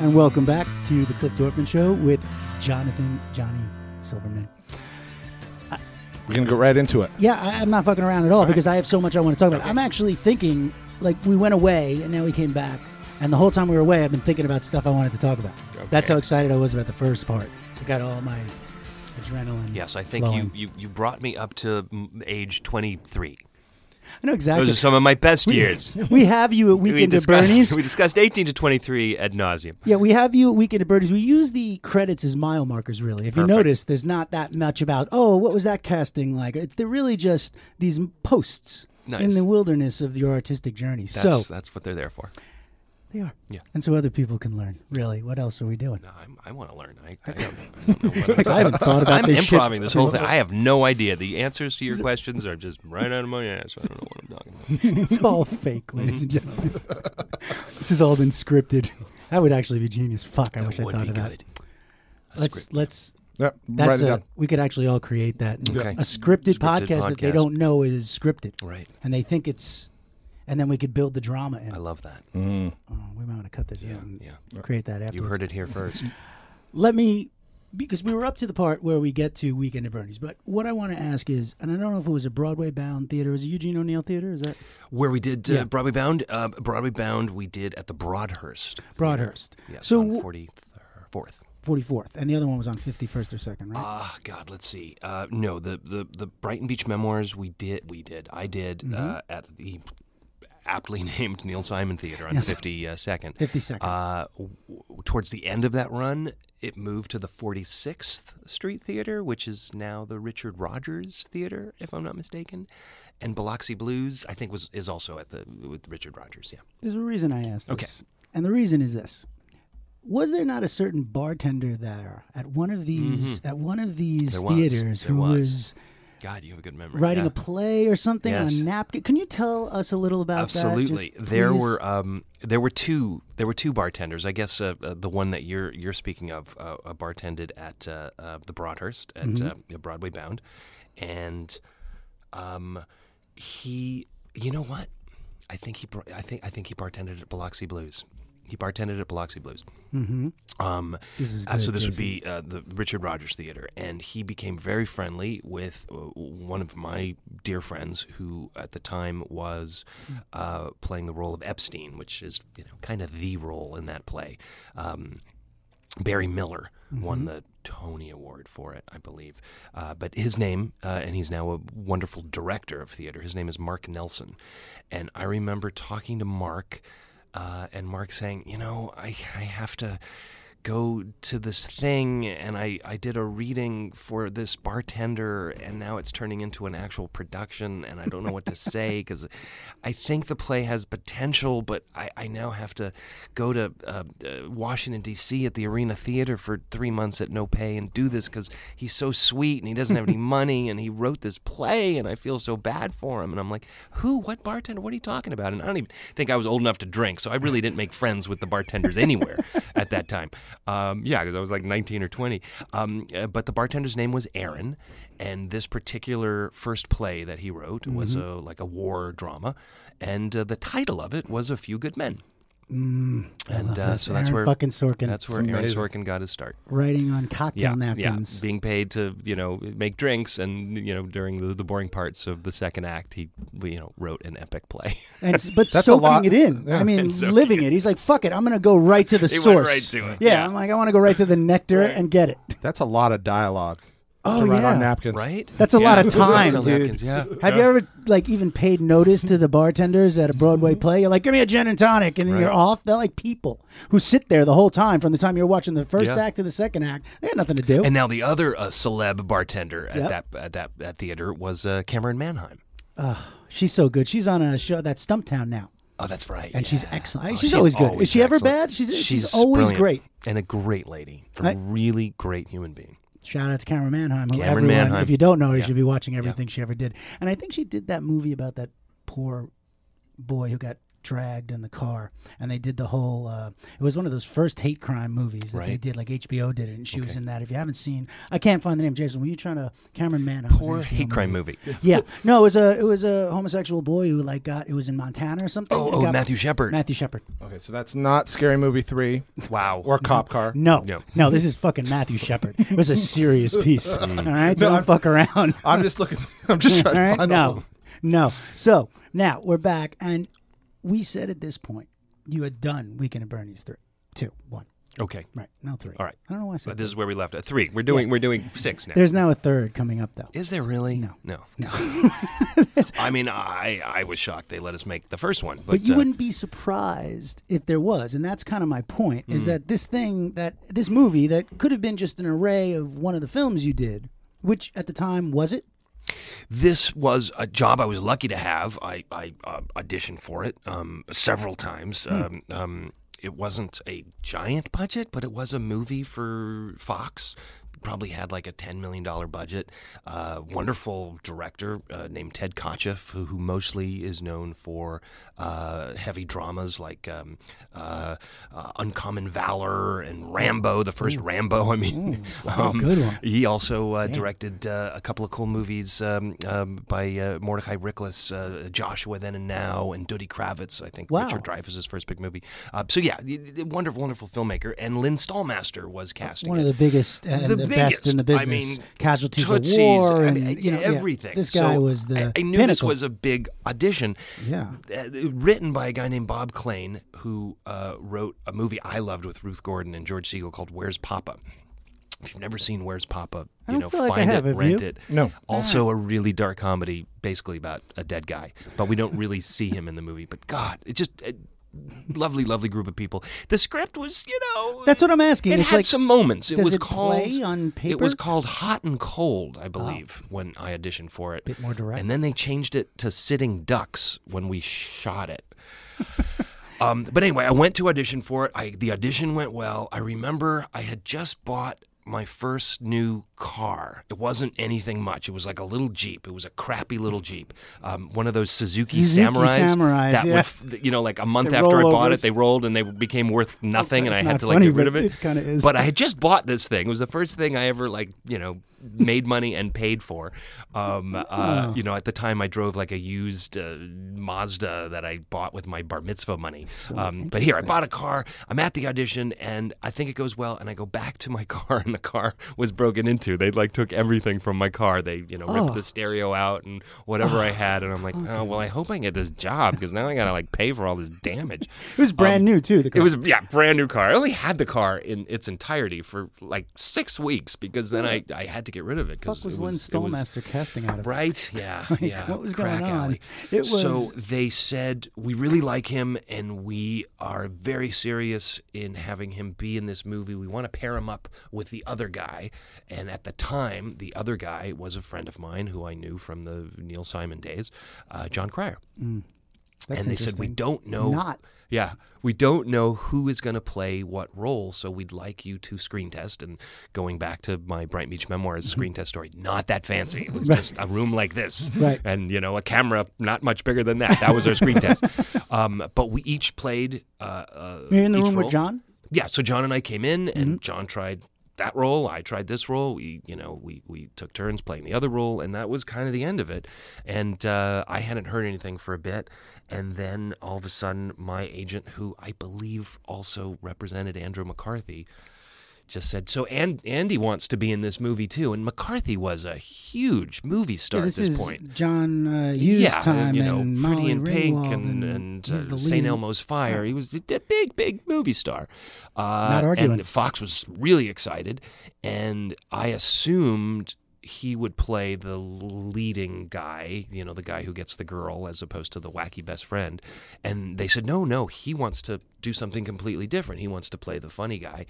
and welcome back to the Cliff Dorfman Show with Jonathan Johnny Silverman. We're gonna go right into it. Yeah, I, I'm not fucking around at all because I have so much I want to talk about. I'm actually thinking, like, we went away and now we came back, and the whole time we were away, I've been thinking about stuff I wanted to talk about. That's how excited I was about the first part. I got all my adrenaline. Yes, I think flowing. you, you, you brought me up to age 23. I know exactly. Those are some of my best years. we have you at we Weekend at discussed, Bernie's. we discussed 18 to 23 ad nauseum. Yeah, we have you at Weekend at Bernie's. We use the credits as mile markers, really. If you notice, there's not that much about, oh, what was that casting like? It's, they're really just these posts in the wilderness of your artistic journey. That's, so that's what they're there for. They are. Yeah. And so other people can learn, really. What else are we doing? No, I'm, I want to learn. I, I, don't, I don't know what I'm Like, I haven't thought about I'm this shit. improving this whole thing. I have no idea. The answers to your questions are just right out of my ass. I don't know what I'm talking about. it's all fake, ladies and mm-hmm. gentlemen. this has all been scripted. That would actually be genius. Fuck, I wish I thought be of that. good. Let's script. let's Yep. that's write it a, down. we could actually all create that. Okay. A scripted, Scripted podcast, that they don't know is scripted. Right. And they think it's and then we could build the drama in. I it. love that. Mm. Oh, we might want to cut this Yeah, out and yeah. create that after. You heard it here first. Let me because we were up to the part where we get to Weekend at Bernie's. But what I want to ask is, and I don't know if it was a Broadway bound theater, is it Eugene O'Neill Theater? Is that Where we did uh, Yeah. Broadway Bound, uh, Broadway Bound, we did at the Broadhurst. Broadhurst? Yes, So on w- 44th. 44th, and the other one was on 51st or 2nd, right? Ah, God, let's see. Uh, no, the, the the Brighton Beach Memoirs we did, we did, I did Mm-hmm. uh, at the aptly named Neil Simon Theater on Yes. Fifty Second. 52nd. Uh, w- towards the end of that run, it moved to the Forty Sixth Street Theater, which is now the Richard Rodgers Theater, if I'm not mistaken. And Biloxi Blues, I think, was is also at the with Richard Rodgers. Yeah. There's a reason I asked this. Okay. And the reason is this. Was there not a certain bartender there at one of these at one of these Mm-hmm. There was. theaters There who was. was God, you have a good memory. writing yeah. a play or something Yes. on napkin? Can you tell us a little about Absolutely. that? Just there please? were um, there were two there were two bartenders. I guess uh, uh, the one that you're you're speaking of uh, uh, bartended at uh, uh, the Broadhurst at Mm-hmm. uh, Broadway Bound, and um, he you know what I think he I think I think he bartended at Biloxi Blues. He bartended at Biloxi Blues. Mhm. Um, This is uh, so good, this would be uh, the Richard Rodgers Theater, and he became very friendly with uh, one of my dear friends, who at the time was uh, playing the role of Epstein, which is you know kind of the role in that play. Um, Barry Miller won the Tony Award for it, I believe. Uh, but his name, uh, and he's now a wonderful director of theater. His name is Mark Nelson, and I remember talking to Mark, uh, and Mark saying, "You know, I I have to." Go to this thing and I, I did a reading for this bartender and now it's turning into an actual production and I don't know what to say because I think the play has potential but I, I now have to go to uh, uh, Washington D.C. at the Arena Theater for three months at no pay and do this because he's so sweet and he doesn't have any money and he wrote this play and I feel so bad for him and I'm like who? What bartender? What are you talking about? And I don't even think I was old enough to drink so I really didn't make friends with the bartenders anywhere at that time um, yeah because I was like 19 or 20 um, uh, but the bartender's name was Aaron and this particular first play that he wrote was a like a war drama and uh, the title of it was A Few Good Men and uh, so that's Aaron where fucking Sorkin that's where Aaron. Sorkin got his start writing on cocktail yeah, napkins. yeah, being paid to you know make drinks, and you know during the, the boring parts of the second act, he you know wrote an epic play. And but That's a soaking it in. Yeah. I mean, And soaking living it. He's like, "Fuck it, I'm gonna go right to the He went source." right to it, Yeah, yeah. I'm like, I want to go right to the nectar Right. and get it. That's a lot of dialogue. Oh, to write yeah. on napkins. right? That's a lot of time, Cocktail dude. napkins, yeah. Have you ever like even paid notice to the bartenders at a Broadway play? You're like, "Give me a gin and tonic," and then Right. you're off. They're like people who sit there the whole time from the time you're watching the first Yeah. act to the second act. They had nothing to do. And now the other uh, celeb bartender at Yep. that at that that theater was uh, Camryn Manheim. Oh she's so good. She's on a show that's Stumptown now. Oh, that's right. And she's excellent. Oh, She's always good. Is she ever excellent. bad? She's- she's always brilliant. great. and a great lady, a I- really great human being. Shout out to Camryn Manheim. who Cameron everyone, Manheim. If you don't know her, you Yeah. should be watching everything she ever did. And I think she did that movie about that poor boy who got dragged in the car, and they did the whole. Uh, it was one of those first hate crime movies that they did, like HBO did it, and she was in that. If you haven't seen, I can't find the name. Jason, were you trying to Cameron Mann? Poor hate crime movie. Yeah, no, it was a it was a homosexual boy who like got it was in Montana or something. Oh, and oh, got- Matthew Shepard. Matthew Shepard. Okay, so that's not Scary Movie 3 Wow. or Cop Car. No, No. no, this is fucking Matthew Shepard. It was a serious piece. All right, so No, don't I'm- fuck around. I'm just looking. I'm just trying All to right, find no, out. no. So now we're back, and we said at this point you had done Weekend at Bernie's three, two, one. Okay. Right, no three. All right. I don't know why I said that. But this is where we left at three. We're doing we're doing six now. There's now a third coming up though. Is there really? No. No. No, I mean, I I was shocked they let us make the first one, but, but you uh, wouldn't be surprised if there was, and that's kind of my point. Hmm. Is that this thing that this movie that could have been just an array of one of the films you did, which at the time was it? This was a job I was lucky to have. I, I uh, auditioned for it um, several times. Um, um, it wasn't a giant budget, but it was a movie for Fox. Probably had like a ten million dollar budget. Uh, wonderful director uh, named Ted Kotcheff, who, who mostly is known for uh, heavy dramas like um, uh, uh, Uncommon Valor and Rambo, the first Rambo. I mean, um, good one. he also uh, directed uh, a couple of cool movies um, um, by uh, Mordecai Richler, uh, Joshua Then and Now, and Duddy Kravitz. I think Wow. Richard Dreyfuss's first big movie. Uh, so yeah, wonderful, wonderful filmmaker. And Lynn Stalmaster was casting One it. of the biggest and The the, best in the business. I mean, Casualties Tootsies, of war I and mean, you know yeah, everything. this guy So was the I, I knew this was a big audition. Yeah. Uh, written by a guy named Bob Klane, who uh, wrote a movie I loved with Ruth Gordon and George Segal called "Where's Poppa." If you've never seen "Where's Poppa," I you know, feel like find have. it, rent you? it. No. Also, a really dark comedy, basically about a dead guy, but we don't really see him in the movie. But God, it just. It, Lovely, lovely group of people. The script was, you know, That's what I'm asking. it It's had like, some moments. It was it called on paper? Oh. was called Hot and Cold, I believe, when I auditioned for it. Bit more direct. And then they changed it to Sitting Ducks when we shot it. um, but anyway, I went to audition for it. I, the audition went well. I remember I had just bought my first new car. It wasn't anything much. It was like a little Jeep. It was a crappy little Jeep. Um, one of those Suzuki, Suzuki Samurais. Samurais, that yeah. would, you know, like a month They after I bought over. it, they rolled and they became worth nothing, and I had to like funny, get rid of it. it kinda is. But I had just bought this thing. It was the first thing I ever like, you know, made money and paid for. Um, uh, you know, at the time I drove like a used uh, Mazda that I bought with my bar mitzvah money. Um, but here, I bought a car. I'm at the audition, and I think it goes well. And I go back to my car, and the car was broken into. They like took everything from my car. They, you know, ripped Oh. the stereo out and whatever I had. And I'm like, oh well, I hope I get this job because now I gotta like pay for all this damage. it was brand new too. The Um, It was yeah, brand new car. I only had the car in its entirety for like six weeks because then I, I had to get rid of it What because was Lynn was, was Stalmaster casting out of? right. Yeah, yeah. what was going on? alley. It was so they said we really like him and we are very serious in having him be in this movie. We want to pair him up with the other guy, and at the time, the other guy was a friend of mine who I knew from the Neil Simon days, uh, Jon Cryer. That's and they said we don't know Not. Yeah we don't know who is going to play what role so we'd like you to screen test and going back to my Brighton Beach Memoirs screen test story not that fancy it was just a room like this Right. and you know a camera not much bigger than that that was our screen test um, but we each played uh, uh, You're in the room role. with John. Yeah, so John and I came in, and Mm-hmm. John tried that role. I tried this role. We, you know, we we took turns playing the other role, and that was kind of the end of it. And uh, I hadn't heard anything for a bit, and then all of a sudden, my agent, who I believe also represented Andrew McCarthy. Just said so. And Andy wants to be in this movie too. And McCarthy was a huge movie star Yeah, this at this is point John uh, Hughes yeah, time you know, and Pretty in Pink and, and, he's uh, St. Elmo's Fire. He was a a big, big movie star. Uh, Not arguing. And Fox was really excited, and I assumed he would play the leading guy, you know, the guy who gets the girl as opposed to the wacky best friend. And they said, no, no, he wants to do something completely different. He wants to play the funny guy.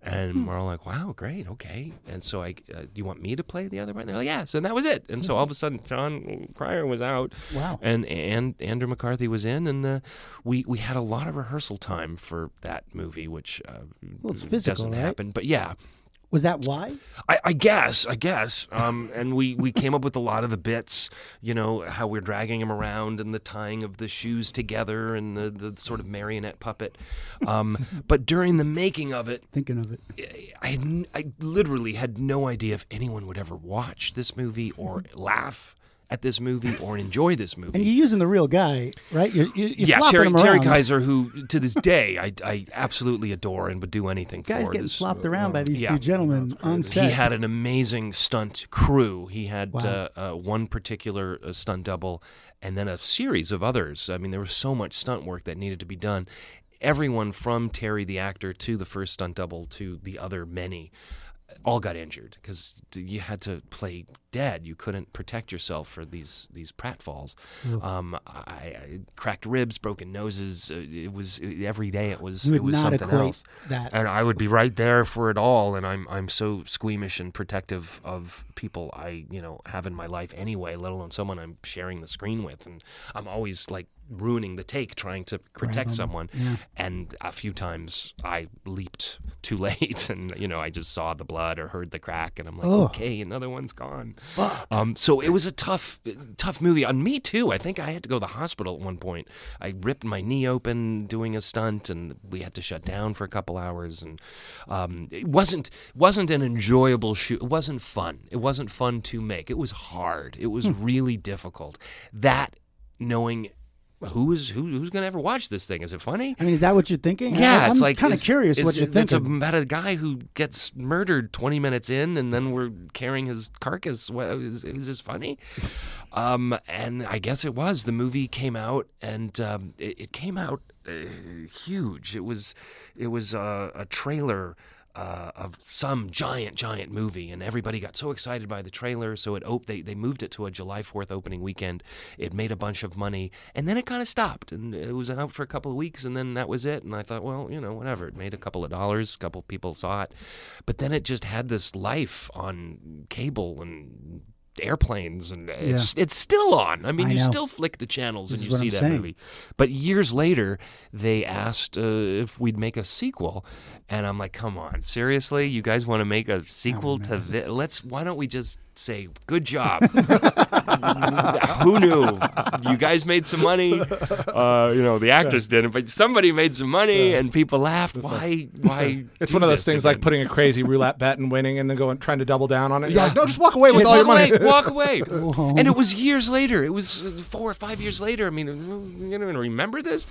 And Hmm. we're all like, wow, great, okay. And so I, uh, you want me to play the other one? And they're like, yes. And that was it. And so all of a sudden, Jon Cryer was out. Wow. And and Andrew McCarthy was in, and uh, we we had a lot of rehearsal time for that movie, which uh, Well, it's physical, doesn't right? happen. But yeah, Was that why? I, I guess, I guess. Um, and we, we came up with a lot of the bits, you know, how we're dragging him around and the tying of the shoes together and the, the sort of marionette puppet. Um, but during the making of it, Thinking of it. I, had I literally had no idea if anyone would ever watch this movie or laugh at this movie or enjoy this movie. And you're using the real guy, right? You're, you're, yeah, Terry, Terry. Kiser, who to this day I, I absolutely adore and would do anything Guy's for. getting This- flopped around by these yeah. two gentlemen on set. He had an amazing stunt crew. He had Wow. uh, uh, one particular uh, stunt double, and then a series of others. I mean, there was so much stunt work that needed to be done. Everyone from Terry the actor to the first stunt double to the other many, all got injured because you had to play dead. You couldn't protect yourself for these these pratfalls. Um, I, I cracked ribs, broken noses. Uh, it was every day. It was it was something else that. and I would be right there for it all. And I'm I'm so squeamish and protective of people I you know have in my life anyway, let alone someone I'm sharing the screen with. And I'm always like ruining the take, trying to protect someone. Yeah. And a few times I leaped too late, and you know I just saw the blood or heard the crack, and I'm like, Oh. okay, another one's gone. Um, so it was a tough, tough movie on me too. I think I had to go to the hospital at one point. I ripped my knee open doing a stunt, and we had to shut down for a couple hours. And um, it wasn't wasn't an enjoyable shoot. It wasn't fun. It wasn't fun to make. It was hard. It was really difficult. That knowing who is who, who's going to ever watch this thing? Is it funny? I mean, is that what you're thinking? Yeah, I, it's like kind of curious what you're thinking. It's about a guy who gets murdered 20 minutes in, and then we're carrying his carcass. What, is, is this funny? Um, and I guess it was. The movie came out, and um, it, it came out uh, huge. It was, it was uh, a trailer. Uh, of some giant, giant movie, and everybody got so excited by the trailer. So it op- they they moved it to a July Fourth opening weekend. It made a bunch of money, and then it kind of stopped, and it was out for a couple of weeks, and then that was it. And I thought, well, you know, whatever. It made a couple of dollars, a couple of people saw it, but then it just had this life on cable and airplanes and it's it's still on. I mean, I you know. still flick the channels This and you see I'm that saying. movie. But years later, they asked uh, if we'd make a sequel, and I'm like, "Come on, seriously? You guys want to make a sequel to this? Let's. Why don't we just say good job? Who knew? You guys made some money. Uh, you know, the actors didn't, but somebody made some money, and people laughed. Why? Why? It's one of those things like putting a crazy roulette bet and winning, and then going trying to double down on it. Yeah. like, no, just walk away with Just all your walk money. away, walk away. And it was years later. It was four or five years later. I mean, you don't even remember this.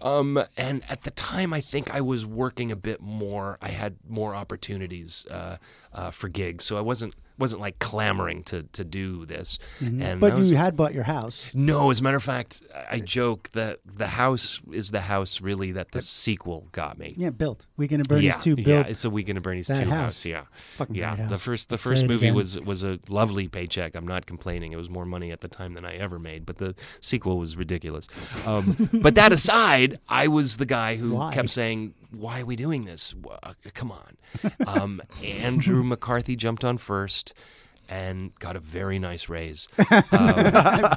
Um, and at the time, I think I was working a bit more. I had more opportunities uh, uh, for gigs, so I wasn't wasn't like clamoring to to do this. And but was- you had bought your house. no, as a matter of fact, I joke that the house is the house really that the sequel got me. Yeah, built. Weekend at Bernie's yeah, two yeah, built. it's a weekend at Bernie's two house. house. Yeah, yeah. great The first the first movie was was a lovely paycheck. I'm not complaining. It was more money at the time than I ever made, but the sequel was ridiculous. Um, but that aside, I was the guy who Why? kept saying, "Why are we doing this? Uh, Come on." Um, Andrew McCarthy jumped on first. And got a very nice raise. Um,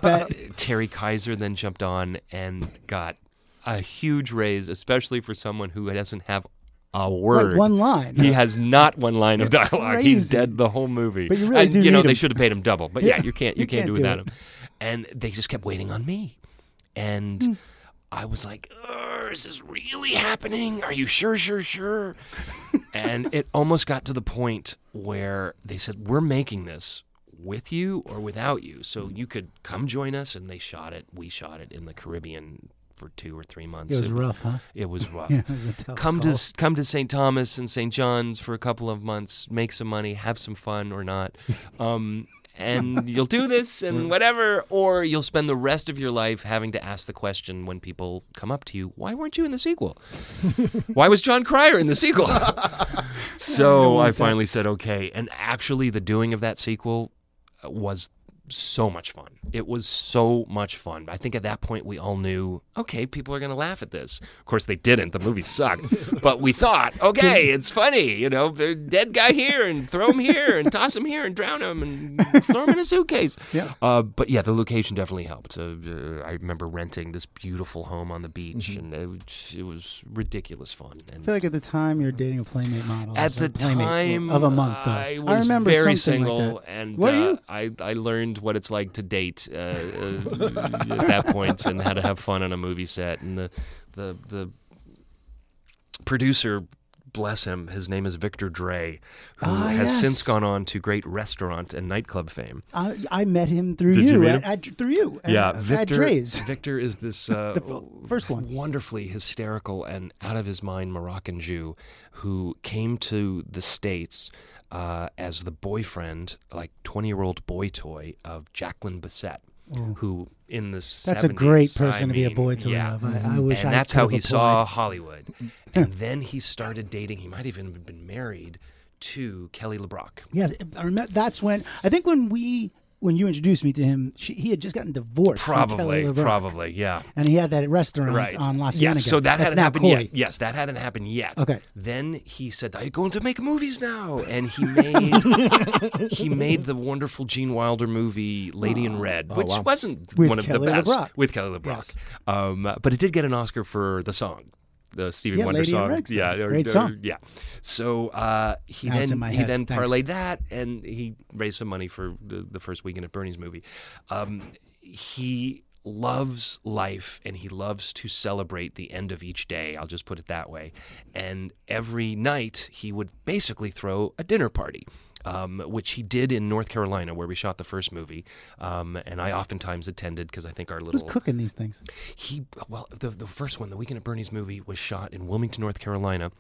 bet. Terry Kiser then jumped on and got a huge raise, especially for someone who doesn't have a word. Like one line. He has not one line of dialogue. He's dead the whole movie. But you really and, do you know need they should have paid him double. But yeah, you can't you, you can't, can't do without it. him. And they just kept waiting on me. And Hmm. I was like, is this really happening? Are you sure, sure, sure? and it almost got to the point where they said, We're making this with you or without you. So you could come join us. And they shot it. We shot it in the Caribbean for two or three months. It was rough, huh? It was rough Yeah, it was come call. to come to St. Thomas and St. John's for a couple of months, make some money, have some fun or not, um, and you'll do this and whatever, or you'll spend the rest of your life having to ask the question when people come up to you, "Why weren't you in the sequel? Why was Jon Cryer in the sequel?" so I finally said, "Okay," and actually, the doing of that sequel was so much fun. It was so much fun. I think at that point we all knew, okay, people are going to laugh at this. Of course, they didn't. The movie sucked. but we thought, okay, it's funny. You know, the dead guy here and throw him here and toss him here and drown him and throw him in a suitcase. Yeah. Uh, but yeah, the location definitely helped. Uh, uh, I remember renting this beautiful home on the beach, and it, was- it was ridiculous fun. I feel like at the time you're dating a playmate model. at the time of a month. Though. I was remember very like single, that. and uh? I I learned what it's like to date uh, uh, at that point, and how to have fun on a movie set. And the the the producer. Bless him. His name is Victor Drai, who Ah, has yes. since gone on to great restaurant and nightclub fame. I, I met him through Did you you, meet at, at- through you. Yeah, at, Victor. at Drai's. Victor is this uh, The first one. wonderfully hysterical and out of his mind Moroccan Jew who came to the states uh, as the boyfriend, like twenty-year-old boy toy of Jacqueline Bisset. Who in the That's a great person I to be a boy toy yeah. have. I, I wish and I that's how he have saw. Hollywood. and then he started dating. He might even have been married to Kelly LeBrock. Yes, I remember. That's when I think when we when you introduced me to him, she, he had just gotten divorced. from Probably, probably, yeah. And he had that restaurant right. on La Cienega. Yes, so that That's hadn't happened yet. Yes, that hadn't happened yet. Okay. Then he said, "Are you going to make movies now?" And he made he made the wonderful Gene Wilder movie Lady in Red, which wasn't Oh, With one of Kelly the best LeBrock. with Kelly LeBrock. Yes. Um, but it did get an Oscar for the song. The Stevie Yeah, Wonder Lady song, song. yeah, or- Great or- song. yeah. So uh, he Now then he head. then Thanks. parlayed that, and he raised some money for the, the first weekend at Bernie's movie. Um, he loves life and he loves to celebrate the end of each day. I'll just put it that way. And every night he would basically throw a dinner party. Um, which he did in North Carolina, where we shot the first movie, um, and I oftentimes attended because I think our little Who's cooking these things? he well the the first one, the Weekend at Bernie's movie, was shot in Wilmington, North Carolina.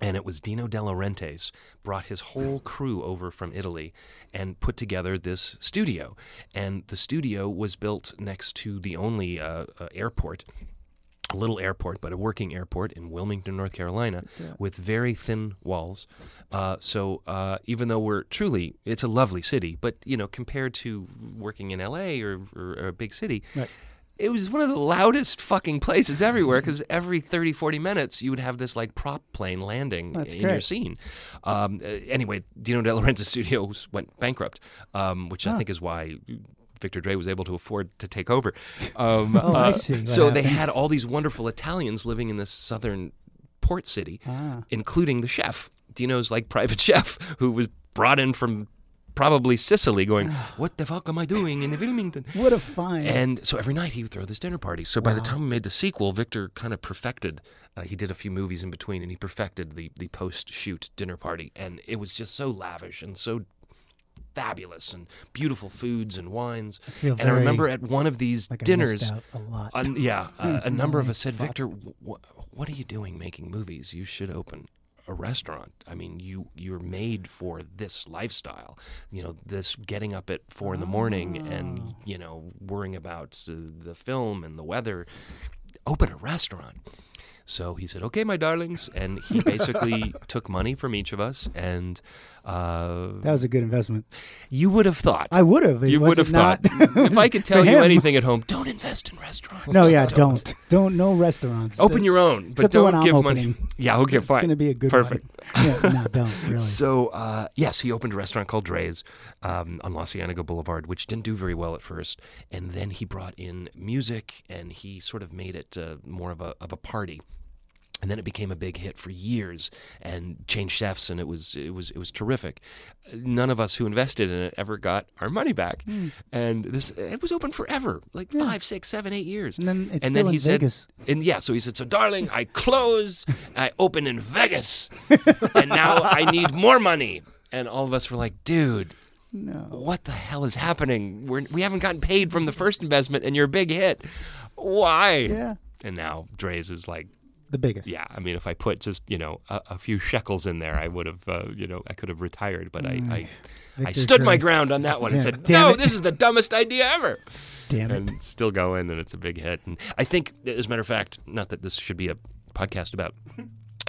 And it was Dino De Laurentiis brought his whole crew over from Italy and put together this studio. And the studio was built next to the only uh, uh, airport, a little airport, but a working airport in Wilmington, North Carolina, with very thin walls. Uh, so uh, even though we're truly, it's a lovely city, but you know, compared to working in L.A. or, or, or a big city, Right. it was one of the loudest fucking places everywhere because every 30, 40 minutes you would have this like prop plane landing That's in your scene. Um, anyway, Dino De Laurentiis Studios went bankrupt, um, which I think is why Victor Drai was able to afford to take over. Um, Oh, I see what So they had all these wonderful Italians living in this southern port city, Ah. including the chef. Dino's like private chef who was brought in from probably Sicily going, What the fuck am I doing in Wilmington? What a find! And so every night he would throw this dinner party. So by the time we made the sequel, Victor kind of perfected. Uh, he did a few movies in between, and he perfected the the post shoot dinner party, and it was just so lavish and so fabulous and beautiful foods and wines. feel and I remember at one of these like dinners, a lot. yeah, uh, a number of us said, Victor, wh- what are you doing making movies? You should open a restaurant. I mean, you you're made for this lifestyle. You know, this getting up at four in the morning and you know worrying about uh, the film and the weather. Open a restaurant. So he said, "Okay, my darlings," and he basically took money from each of us, and uh, that was a good investment. you would have thought. I would have. you would have thought. if I could tell you him. anything at home, don't invest in restaurants. No, Just yeah, don't, don't, no restaurants. Open your own, but Except the don't give money. Yeah, okay, It's fine. going to be a good Perfect. Yeah, no, don't really. So uh, yes, he opened a restaurant called Drai's um, on La Cienega Boulevard, which didn't do very well at first, and then he brought in music and he sort of made it uh, more of a of a party. And then it became a big hit for years, and changed chefs, and it was it was it was terrific. None of us who invested in it ever got our money back, Hmm. and this it was open forever, like five, six, seven, eight years. And then it's and still then he in said, and yeah, so he said, "So, darling, I close. I open in Vegas, and now I need more money." And all of us were like, "Dude, no. what the hell is happening? We're, we haven't gotten paid from the first investment, and you're a big hit. Why?" Yeah, And now Drai's is like, the biggest. "Yeah, I mean, if I put just you know a, a few shekels in there, I would have, uh, you know, I could have retired." But I, I, I Victor stood my ground on that one and said, damn "No, it." this is the dumbest idea ever." Damn it. and still going, and it's a big hit. And I think, as a matter of fact, not that this should be a podcast about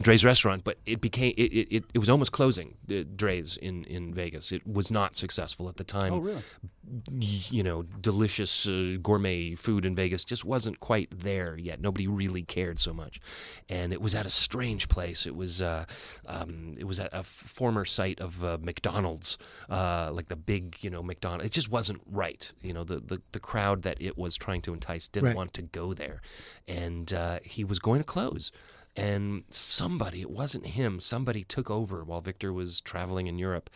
Drai's restaurant, but it became it, it, it, it was almost closing uh, Drai's in, in Vegas. It was not successful at the time. Oh, really? you know, delicious uh, gourmet food in Vegas just wasn't quite there yet. Nobody really cared so much, and it was at a strange place. It was uh, um, it was at a former site of uh, McDonald's, uh, like the big you know McDonald's. It just wasn't right. You know, the the, the crowd that it was trying to entice didn't Right. want to go there, and uh, he was going to close. And somebody, it wasn't him, somebody took over while Victor was traveling in Europe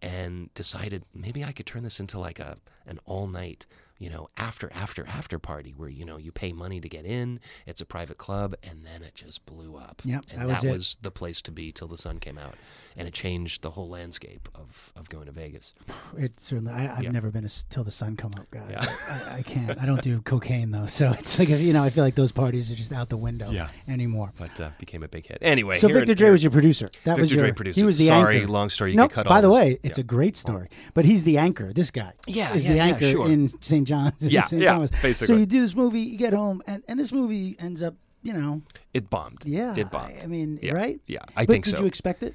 and decided maybe I could turn this into like a an all night, you know, after after after party where you know you pay money to get in, it's a private club, and then it just blew up. Yep, and that was it. was the place to be till the sun came out, and it changed the whole landscape of of going to Vegas. It certainly. I, I've Yeah. never been a till the sun come up guy. Yeah. I, I can't. I don't do cocaine though, so it's like you know. I feel like those parties are just out the window Yeah. anymore. But uh, became a big hit anyway. So Victor Drai was your producer. That Victor was your. Drai produced He was the Sorry, anchor. long story, you no, could cut by the this. way, it's Yeah. a great story. But he's the anchor. This guy. Yeah, is yeah, the yeah, anchor sure. in St. John's. in Yeah, St. yeah, Thomas. So you do this movie, you get home, and, and this movie ends up, you know, It bombed. yeah. it bombed. I, I mean, Yeah, right? Yeah, I but think did so. you expect it?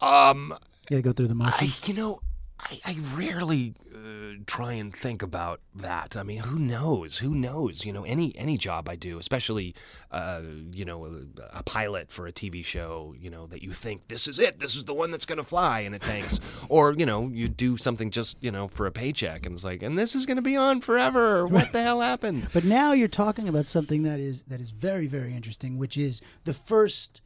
um, You got to go through the I, you know, I, I rarely uh, try and think about that. I mean, who knows? Who knows? You know, any any job I do, especially, uh, you know, a, a pilot for a TV show, you know, that you think this is it, this is the one that's going to fly, and it tanks, or you know, you do something just you know for a paycheck, and it's like, and this is going to be on forever. What the hell happened? But now you're talking about something that is that is very very interesting, which is the first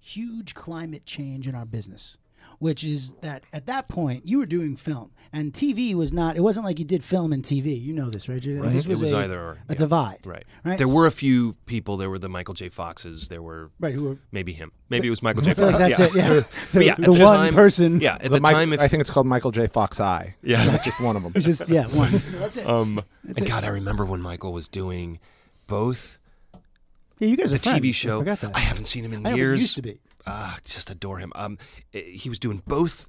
huge climate change in our business. Which is that at that point you were doing film and TV was not. It wasn't like you did film and TV. You know this, right? This it was a, either or, a yeah. divide, Right. Right. There were a few people. There were the Michael J. Foxes. There were right who were. maybe him. Maybe it was Michael J. I feel Fox. like that's yeah. it. Yeah, the, yeah, the the one time- person. Yeah, at The the, Mike- time, if I think it's called Michael J. Fox Eye. Yeah. That's just one of them. just yeah one. That's it. um, and God, I remember when Michael was doing both yeah, you guys the are friends. TV I show. forgot that. I haven't seen him in I know, years. used to be. Ah, just adore him. Um, eh, he was doing both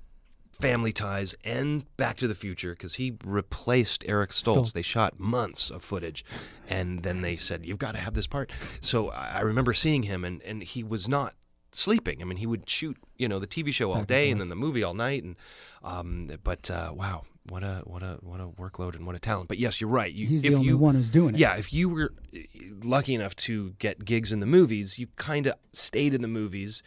Family Ties and Back to the Future because he replaced Eric Stoltz. Stoltz. They shot months of footage, and then they said, "You've got to have this part." So I remember seeing him, and and he was not sleeping. I mean, he would shoot, you know, the TV show all day and then the movie all night, and um, but uh, wow. What a what a what a workload and what a talent! But yes, you're right. You, He's the only you, one who's doing it. yeah, if you were uh, lucky enough to get gigs in the movies, you kind of stayed in the movies.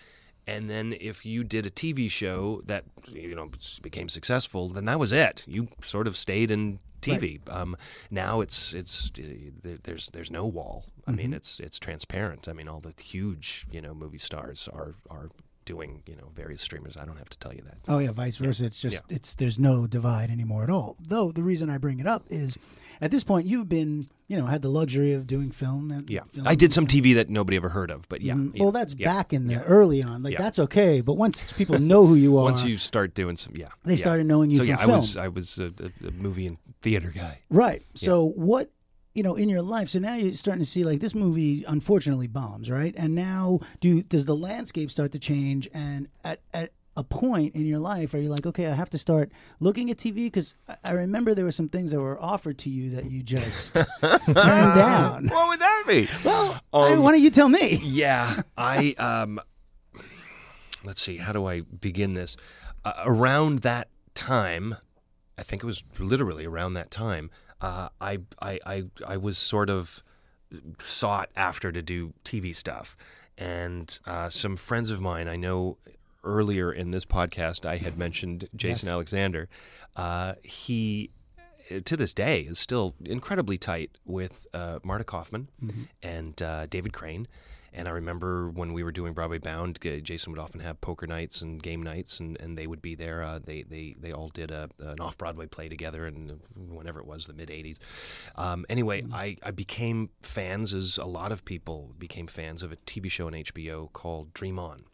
And then if you did a TV show that you know became successful, then that was it. You sort of stayed in TV. Um, now it's it's uh, there's there's no wall. I mean, it's it's transparent. I mean, all the huge you know movie stars are are doing you know various streamers. I don't have to tell you that. Oh yeah, vice versa. It's just it's there's no divide anymore at all. Though the reason I bring it up is, at this point you've been you know had the luxury of doing film. And Yeah, film I did some TV that nobody ever heard of, but yeah. Mm, yeah, well, that's yeah. back in the yeah. early on. Like Yeah. that's okay, but once people know who you are, Once you start doing some, yeah, They yeah. started knowing you So yeah, film. I was I was a, a movie and theater guy. right. So what you know in your life? So now you're starting to see like this movie unfortunately bombs, right? And now do does the landscape start to change? And at at a point in your life are you like, okay, I have to start looking at TV because I remember there were some things that were offered to you that you just turned down. What would that be? Well, I, Um, why don't you tell me? Yeah, I um, let's see, how do I begin this? Uh, around that time, I think it was literally around that time. Uh, I, I I I was sort of sought after to do TV stuff, and uh, some friends of mine I know earlier in this podcast I had mentioned Jason Yes. Alexander. Uh, he to this day is still incredibly tight with uh, Marta Kauffman and uh, David Crane. And I remember when we were doing Broadway Bound, Jason would often have poker nights and game nights, and, and they would be there. Uh, they, they they all did a, an off Broadway play together, and whenever it was, the mid '80s. Um, anyway, I, I became fans, as a lot of people became fans of a TV show on HBO called Dream On.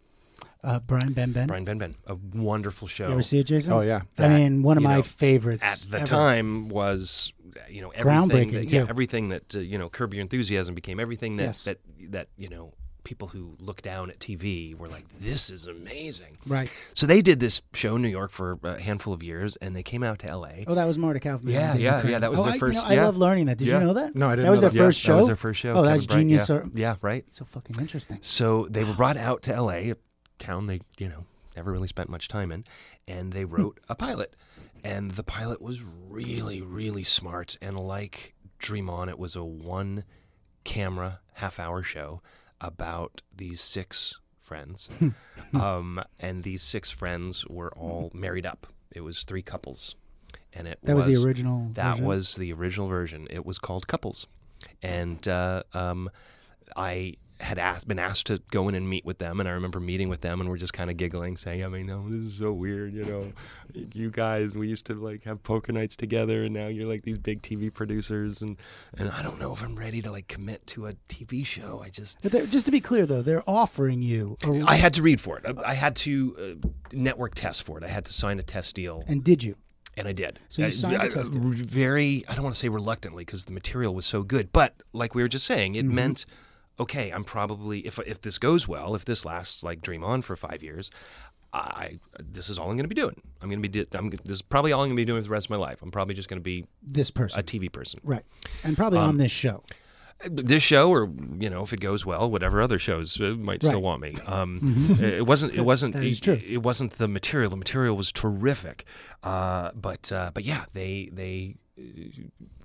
Uh, Brian Benben. Brian Benben, a wonderful show. You ever see it, Jason? Oh, yeah. I mean, one of my know, favorites at the ever. time was you know everything that, yeah, too. everything that uh, you know curb your enthusiasm became everything that Yes. that that you know people who look down at TV were like this is amazing Right. so they did this show in New York for a handful of years and they came out to LA Oh, that was Marta Kauffman. Yeah, yeah, yeah, that was oh, their I, you first- know, I love learning that. Did Yeah. you know that? No, I didn't That was know their that. first yeah, show. that was their first show Oh, Kevin that's Bright, genius. yeah. or- yeah right So fucking interesting. so they were brought out to LA a town they you know never really spent much time in, and they wrote a pilot, and the pilot was really really smart and like Dream On, it was a one camera half hour show about these six friends, um, and these six friends were all married up. It was three couples, and it That was, the original. that version? was the original version. It was called Couples, and uh, um, I had asked, been asked to go in and meet with them, and I remember meeting with them, and we're just kind of giggling, saying, "I mean, no, this is so weird, you know, you guys, we used to like have poker nights together, and now you're like these big TV producers, and and I don't know if I'm ready to like commit to a TV show. I just." But just to be clear, though, they're offering you. A, I had to read for it. I, I had to uh, network test for it. I had to sign a test deal, and did you? and I did. So you I- signed I- deal. Very, I don't want to say reluctantly because the material was so good, but like we were just saying, Mm-hmm. it meant okay. I'm probably if if this goes well, if this lasts like Dream On for five years. I this is all I'm going to be doing. I'm going to be. I'm, this is probably all I'm going to be doing for the rest of my life. I'm probably just going to be This person, a TV person. right? And probably Um, on this show. This show, or you know, if it goes well, whatever other shows uh, might still Right. want me. Um, It wasn't. It wasn't. It, it wasn't the material. The material was terrific. Uh, but uh, but yeah, they they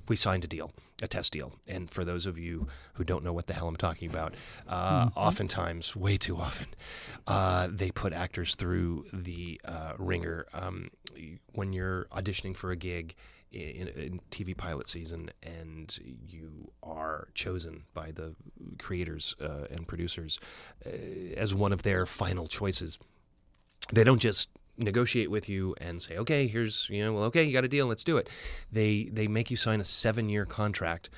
we signed a deal, a test deal. And for those of you who don't know what the hell I'm talking about, uh, Mm-hmm. oftentimes, way too often, uh, they put actors through the uh, ringer um, when you're auditioning for a gig in, in TV pilot season, and you are chosen by the creators uh, and producers uh, as one of their final choices. They don't just negotiate with you and say, "Okay, here's you know, well, okay, you got a deal, let's do it." They they make you sign a seven year contract.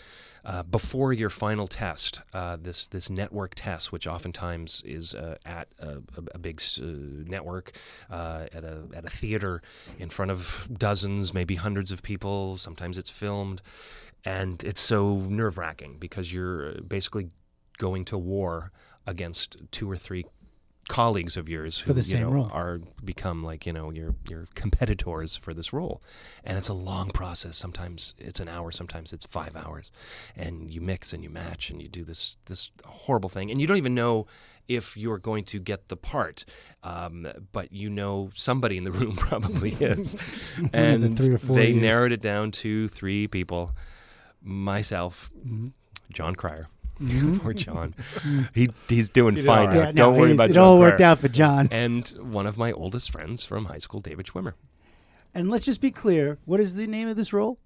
Uh, before your final test, uh, this this network test, which oftentimes is uh, at a, a, big uh, network, uh, at a at a theater, in front of dozens, maybe hundreds of people. Sometimes it's filmed, and it's so nerve wracking because you're basically going to war against two or three colleagues of yours who For the you same know, role. are become like you know your your competitors for this role, and it's a long process. Sometimes it's an hour, sometimes it's five hours, and you mix and you match and you do this this horrible thing, and you don't even know if you're going to get the part, um, but you know somebody in the room probably is, and three or four they narrowed it down to three people, myself, Mm-hmm. Jon Cryer. Mm-hmm. Poor John. he he's doing did fine right. Yeah, Don't no, worry it, about it John all worked Cryer. out for John. And one of my oldest friends from high school, David Schwimmer. And let's just be clear: what is the name of this role?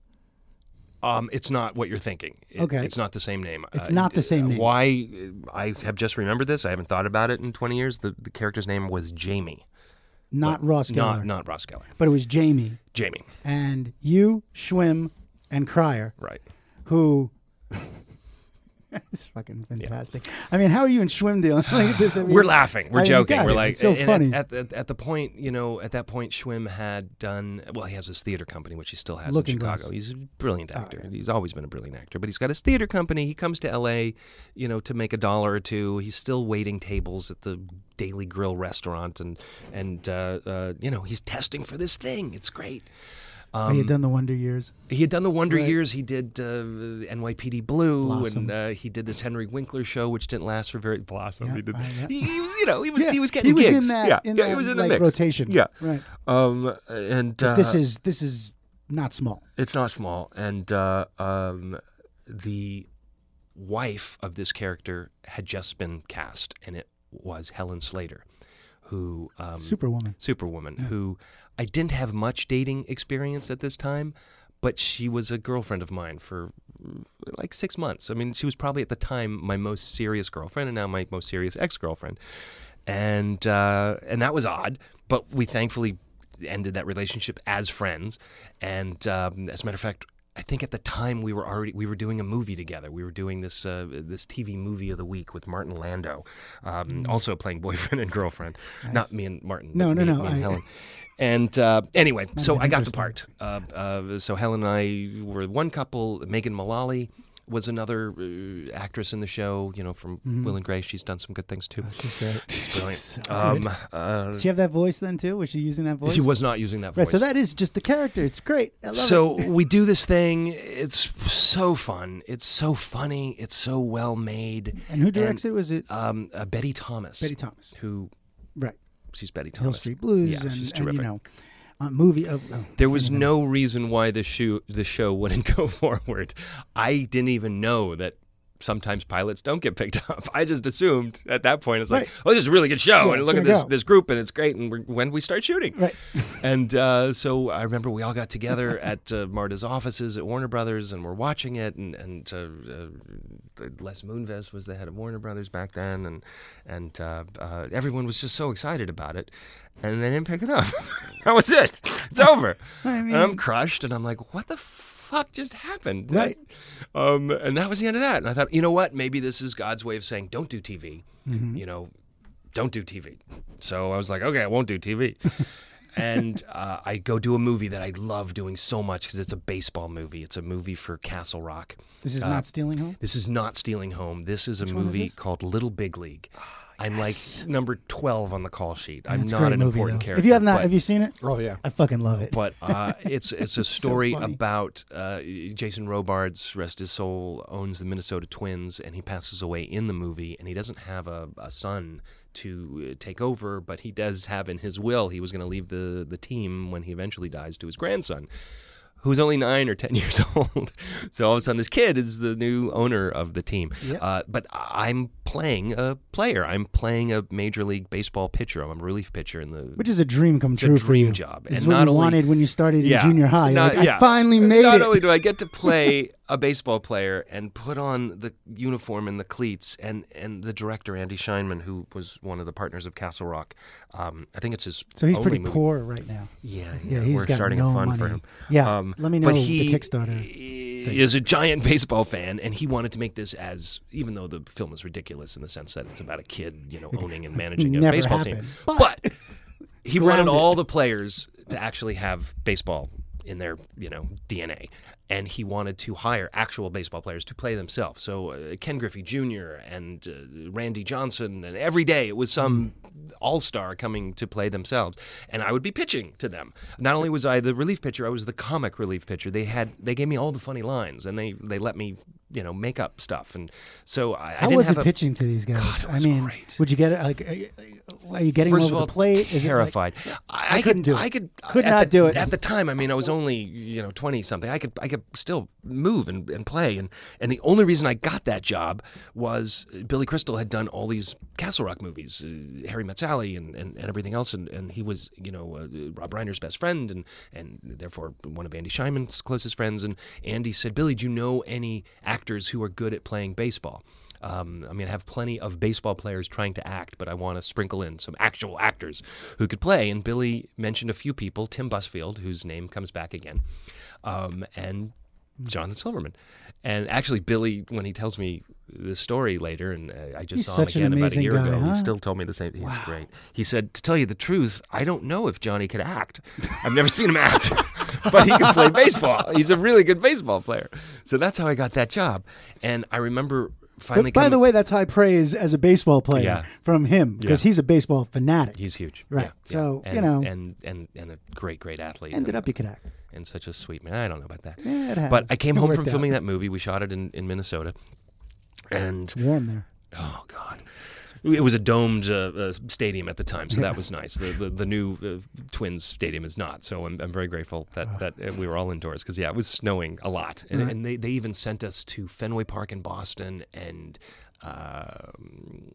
Um, it's not what you're thinking. It- Okay. It's not the same name. It's not uh, the same name. Why? Uh, I have just remembered this. I haven't thought about it in 20 years. The, the character's name was Jamie. Not Ross Geller, Not not Ross Geller. but it was Jamie Jamie. and you, Schwim, and Cryer, Right. who. it's fucking fantastic. I mean, how are you and Schwim doing? Look at this. I mean, We're laughing. We're I joking. We're like, it's so at- funny. At, at, at the point, you know, at that point, Schwim had done well. He has his theater company, which he still has Looking in Chicago. Glass. He's a brilliant actor. yeah. He's always been a brilliant actor, but he's got his theater company. He comes to L.A., you know, to make a dollar or two. He's still waiting tables at the Daily Grill restaurant, and and uh, uh, you know, he's testing for this thing. It's great. Oh, you had done the Wonder Years. He had done the Wonder Right. Years. He did uh, NYPD Blue, Blossom. and uh, he did this Henry Winkler show, which didn't last for very. Blossom. Yeah, he, did, uh, yeah. he, he was, you know, he was Yeah, he was getting he was gigs. in that- yeah, in yeah, that, he was in the like, mix. rotation. Yeah, Right. Um, and uh, this is this is not small. it's not small, and uh, um, the wife of this character had just been cast, and it was Helen Slater, who um, Superwoman. Superwoman, who I didn't have much dating experience at this time, but she was a girlfriend of mine for mm, like six months. I mean, she was probably at the time my most serious girlfriend, and now my most serious ex girlfriend, and uh, and that was odd. But we thankfully ended that relationship as friends, and um, as a matter of fact. I think at the time we were already we were doing a movie together. We were doing this uh, this TV movie of the week with Martin Landau, um, also playing boyfriend and girlfriend. Not me and Martin. No, no, no, I- Helen. And uh, anyway, so I got the part. Uh, uh, so Helen and I were one couple. Megan Mullally was another uh, actress in the show. You know, from Mm-hmm. Will and Grace. She's done some good things too. She's great. She's brilliant. So um, uh, Did she have that voice then too? Was she using that voice? she was not using that voice. Right, so that is just the character. It's great. I love so it. we do this thing. It's so fun. It's so funny. It's so well made. And who directs it? Was it Um, uh, Betty Thomas. Betty Thomas? Who. She's Betty Thomas. Hill Street Blues Yeah, and, she's and you know, uh, movie. Uh, oh, There was no reason why the show the show wouldn't go forward. I didn't even know that sometimes pilots don't get picked up. I just assumed at that point it's like, Right. oh, this is a really good show, Yeah, and look at this go. this group, and it's great. And we're, when we start shooting, Right. and uh, so I remember we all got together at uh, Marta's offices at Warner Brothers, and we're watching it. And, and uh, uh, Les Moonves was the head of Warner Brothers back then, and and uh, uh, everyone was just so excited about it. And they didn't pick it up. that was it. It's over. I and I'm crushed, and I'm like, what the fuck just happened? Right. Um, and that was the end of that. And I thought, you know what? Maybe this is God's way of saying, don't do TV. Mm-hmm. You know, don't do TV. So I was like, okay, I won't do TV. and uh, I go do a movie that I love doing so much because it's a baseball movie. It's a movie for Castle Rock. This is Uh, not stealing home. This is not Stealing Home. This is a one is movie this? called Little Big League. I'm yes. like number 12 on the call sheet. I'm not an movie, important though. character. If you have not, but- have you seen it? Oh yeah. I fucking love it. but uh, it's it's a story funny. about uh, Jason Robards, rest his soul, owns the Minnesota Twins, and he passes away in the movie, and he doesn't have a, a son to uh, take over, but he does have in his will he was going to leave the the team when he eventually dies to his grandson. Who's only nine or ten years old, so all of a sudden this kid is the new owner of the team. Yep. Uh, but I'm playing a player. I'm playing a major league baseball pitcher. I'm a relief pitcher in the Which is a dream come true for dream job. It's And what not you only- wanted when you started in Yeah. junior high. Not- like, yeah. I finally made Not it. only do I get to play a baseball player and put on the uniform and the cleats, and and the director Andy Scheinman, who was one of the partners of Castle Rock, um, I think it's his. so he's pretty movie. poor right now. Yeah, Yeah, yeah, he's we're got starting no a fund for money. him. Yeah, Um, let me know but know the Kickstarter. he is a giant baseball fan, and he wanted to make this as, even though the film is ridiculous in the sense that it's about a kid, you know, owning and managing a baseball happened. team, But but he wanted all the players to actually have baseball in their you know DNA, and he wanted to hire actual baseball players to play themselves. So uh, Ken Griffey Jr. and uh, Randy Johnson, and every day it was some all star coming to play themselves, and I would be pitching to them. Not only was I the relief pitcher, I was the comic relief pitcher. They had they gave me all the funny lines, and they they let me you know makeup stuff, and so I, I How didn't was have it a, pitching to these guys? God, I mean, great. would you get it? Like, are you, are you getting First them of over all, the plate? Is it like- terrified. I, I couldn't could, do it. I could, Could not the- do it. at the time. I mean, I was only you know twenty something. I could, I could still move and, and play, and and the only reason I got that job was Billy Crystal had done all these Castle Rock movies, uh, Harry Met Sally, and, and, and everything else, and, and he was you know uh, Rob Reiner's best friend, and and therefore one of Andy Scheinman's closest friends. And Andy said, Billy, do you know any actors who are good at playing baseball? Um, I mean, I have plenty of baseball players trying to act, but I want to sprinkle in some actual actors who could play. And Billy mentioned a few people Tim Busfield, whose name comes back again, um, and Jonathan Silverman. And actually, Billy, when he tells me the story later, and uh, I just He's saw him again about a year guy, ago, huh? he still told me the same. He's great. He said, "To tell you the truth, I don't know if Johnny could act. I've never seen him act, but he can play baseball. He's a really good baseball player. So that's how I got that job. And I remember finally. But by the way, that's high praise as a baseball player Yeah. from him because Yeah. he's a baseball fanatic. He's huge. Right. Yeah, So, yeah. you know. and and and a great, great athlete. Ended and, up, you could act. and such a sweet man. I don't know about that. Yeah, it But. I came It home from out. filming that movie. We shot it in, in Minnesota, and It's warm there. oh god, it was a domed uh, uh, stadium at the time, so that was nice. The the, the new uh, Twins stadium is not, so I'm, I'm very grateful that that uh, we were all indoors because yeah, it was snowing a lot, and, Right. and they they even sent us to Fenway Park in Boston and. Um,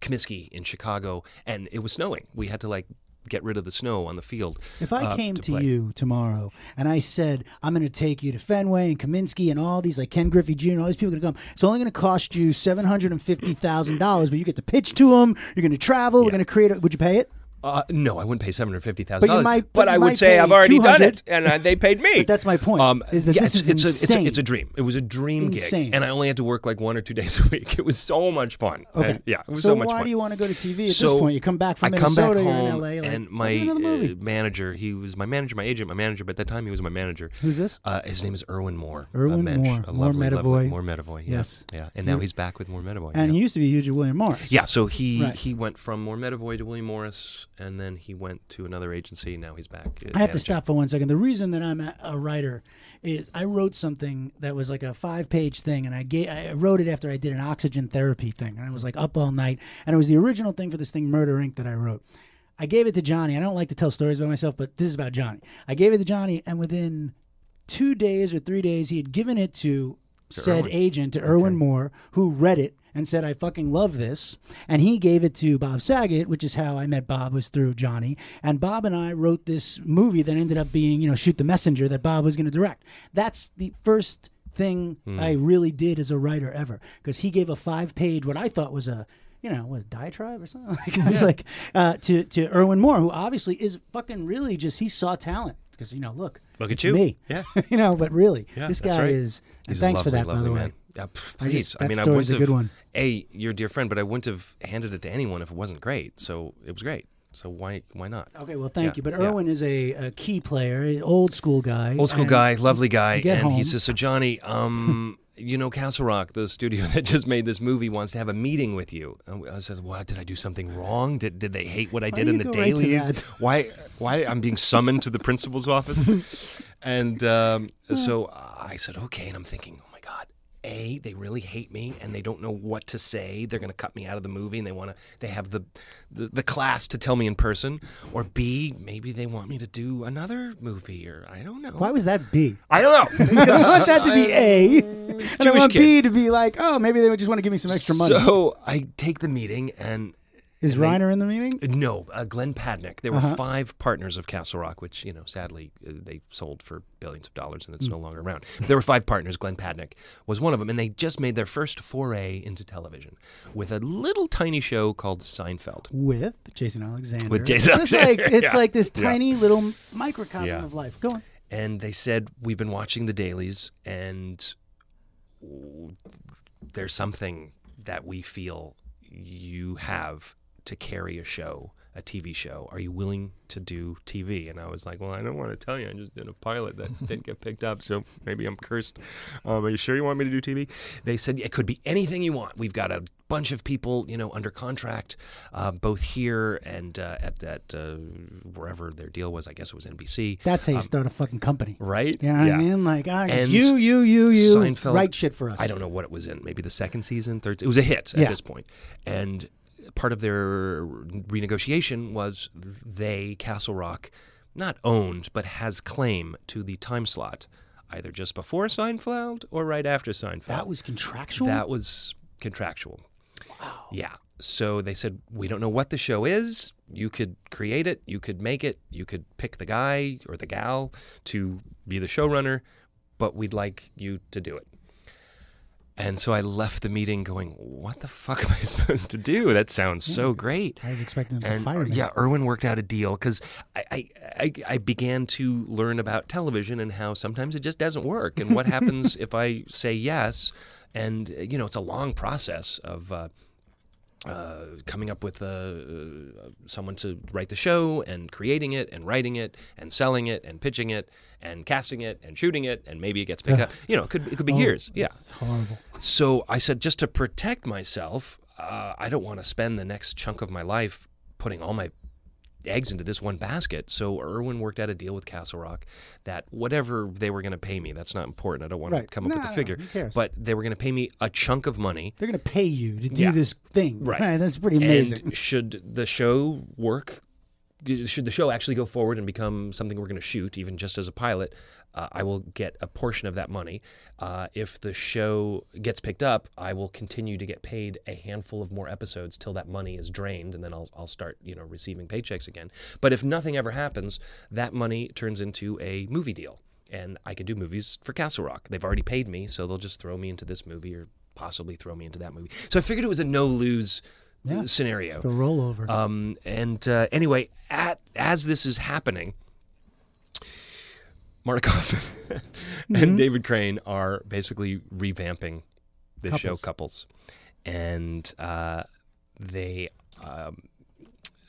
Comiskey in Chicago, and it was snowing. We had to like get rid of the snow on the field. If I uh, came to, play. you tomorrow and I said I'm going to take you to Fenway and Kaminsky and all these like Ken Griffey Jr. all these people are going to come, it's only going to cost you seven hundred and fifty thousand dollars, but you get to pitch to them. You're going to travel. We're going to create. A, would you pay it? Uh, no, I wouldn't pay seven hundred fifty thousand dollars. But but I would say I've already done it, and uh, they paid me. But that's my point, is that yeah, this it's, is it's a, it's, a, insane. it's a dream. It was a dream Insane. gig, and I only had to work like one or two days a week. It was so much fun. Okay. And, yeah, it was so, so, much why fun. do you want to go to TV at so this point? You come back from I come Minnesota. back you're in LA. Like, and my do another movie. uh, manager, he was my manager, my agent, my manager, but at that time he was my manager. Who's this? Uh, his name is Erwin More. Erwin mensch, Moore. a More lovely, lovely- More Medavoy. Yeah. Yes. Yeah. And now he's back with More Medavoy. and he used to be huge at William Morris. Yeah, so he he went from More Medavoy to William Morris, and then he went to another agency. Now he's back. I have to stop for one second. The reason that I'm a, writer is I wrote something that was like a five page thing, and I gave, I wrote it after I did an oxygen therapy thing, and I was like up all night, and it was the original thing for this thing Murder Inc. that I wrote. I gave it to Johnny. I don't like to tell stories about myself, but this is about Johnny. I gave it to Johnny, and within two days or three days, he had given it to said Erwin. agent, to Erwin More, who read it and said, I fucking love this. And he gave it to Bob Saget, which is how I met Bob, was through Johnny. And Bob and I wrote this movie that ended up being, you know, Shoot the Messenger that Bob was going to direct. That's the first thing I really did as a writer ever because he gave a five page, what I thought was a, you know, what, a diatribe or something? Like, I was like, uh, to, to Erwin More, who obviously is fucking really just, he saw talent. Because, you know, look, Look at you. me. Yeah. you know, but really, Yeah, this guy right. is, and He's thanks a for that, by the way. man. Yeah, pff, I please. just- I, mean, I wouldn't a good have. one. A, you're a dear friend, but I wouldn't have handed it to anyone if it wasn't great. So it was great. So why why not? Okay, well, thank Yeah, you. But yeah. Erwin is a, a key player, old school guy. Old school guy, lovely guy, and he says, "So Johnny, um, you know, Castle Rock, the studio that just made this movie, wants to have a meeting with you." And I said, "What? Did I do something wrong? Did did they hate what I did in the go right dailies? why why I'm being summoned to the principal's office?" and um, so I said, "Okay," and I'm thinking. A, they really hate me and they don't know what to say. They're going to cut me out of the movie and they want to they have the, the the class to tell me in person. Or B, maybe they want me to do another movie or I don't know. Why was that B? I don't know. I want that to be A, and I want kid. B to be like, oh, maybe they would just want to give me some extra money. So I take the meeting, and is Reiner in the meeting? no, uh, Glenn Padnick. There were Uh-huh. five partners of Castle Rock, which you know, sadly, uh, they sold for billions of dollars, and it's Mm. no longer around. There were five partners. Glenn Padnick was one of them, and they just made their first foray into television with a little tiny show called Seinfeld. With Jason Alexander. With Jason It's like Alexander, it's yeah. like this Yeah. tiny little microcosm Yeah. of life. Go on. and they said we've been watching the dailies and there's something that we feel you have to carry a show a TV show are you willing to do TV and I was like well I don't want to tell you I just did a pilot that didn't get picked up so maybe I'm cursed um, are you sure you want me to do TV they said it could be anything you want we've got a bunch of people you know under contract uh, both here and uh, at that uh, wherever their deal was I guess it was NBC That's how you start a fucking company. right? You know what Yeah. I mean? Like, ah, And you, you, you, you, Seinfeld- write shit for us. I don't know what it was in. Maybe the second season, third. It was a hit at Yeah. this point, and part of their renegotiation was they Castle Rock not owned but has claim to the time slot, either just before Seinfeld or right after Seinfeld. That was contractual. That was contractual. Wow. Yeah. So they said, we don't know what the show is. You could create it. You could make it. You could pick the guy or the gal to be the showrunner, but we'd like you to do it. And so I left the meeting going, what the fuck am I supposed to do? That sounds so great. I was expecting them to And fire me. yeah, Erwin worked out a deal because I, I, I, I began to learn about television and how sometimes it just doesn't work. And what happens if I say yes? And, you know, it's a long process of. Uh, uh, coming up with uh, uh, someone to write the show and creating it and writing it and selling it and pitching it and casting it and shooting it and maybe it gets picked up. You know, it could it could be Oh, years. Yeah. Horrible. So I said, just to protect myself, uh, I don't want to spend the next chunk of my life putting all my eggs into this one basket. So Erwin worked out a deal with Castle Rock that whatever they were going to pay me, that's not important. I don't want Right. to come up No, with no, a figure, cares? but they were going to pay me a chunk of money. They're going to pay you to do Yeah. this thing. Right. That's pretty amazing. And should the show work, should the show actually go forward and become something we're going to shoot, even just as a pilot, uh, I will get a portion of that money. Uh, if the show gets picked up, I will continue to get paid a handful of more episodes till that money is drained, and then I'll, I'll start, you know, receiving paychecks again. But if nothing ever happens, that money turns into a movie deal, and I could do movies for Castle Rock. They've already paid me, so they'll just throw me into this movie or possibly throw me into that movie. So I figured it was a no lose Yeah. scenario. Go rollover. Um, and uh, anyway, at as this is happening, Mark Mm-hmm. and David Crane are basically revamping show, Couples. Couples, and uh, they um,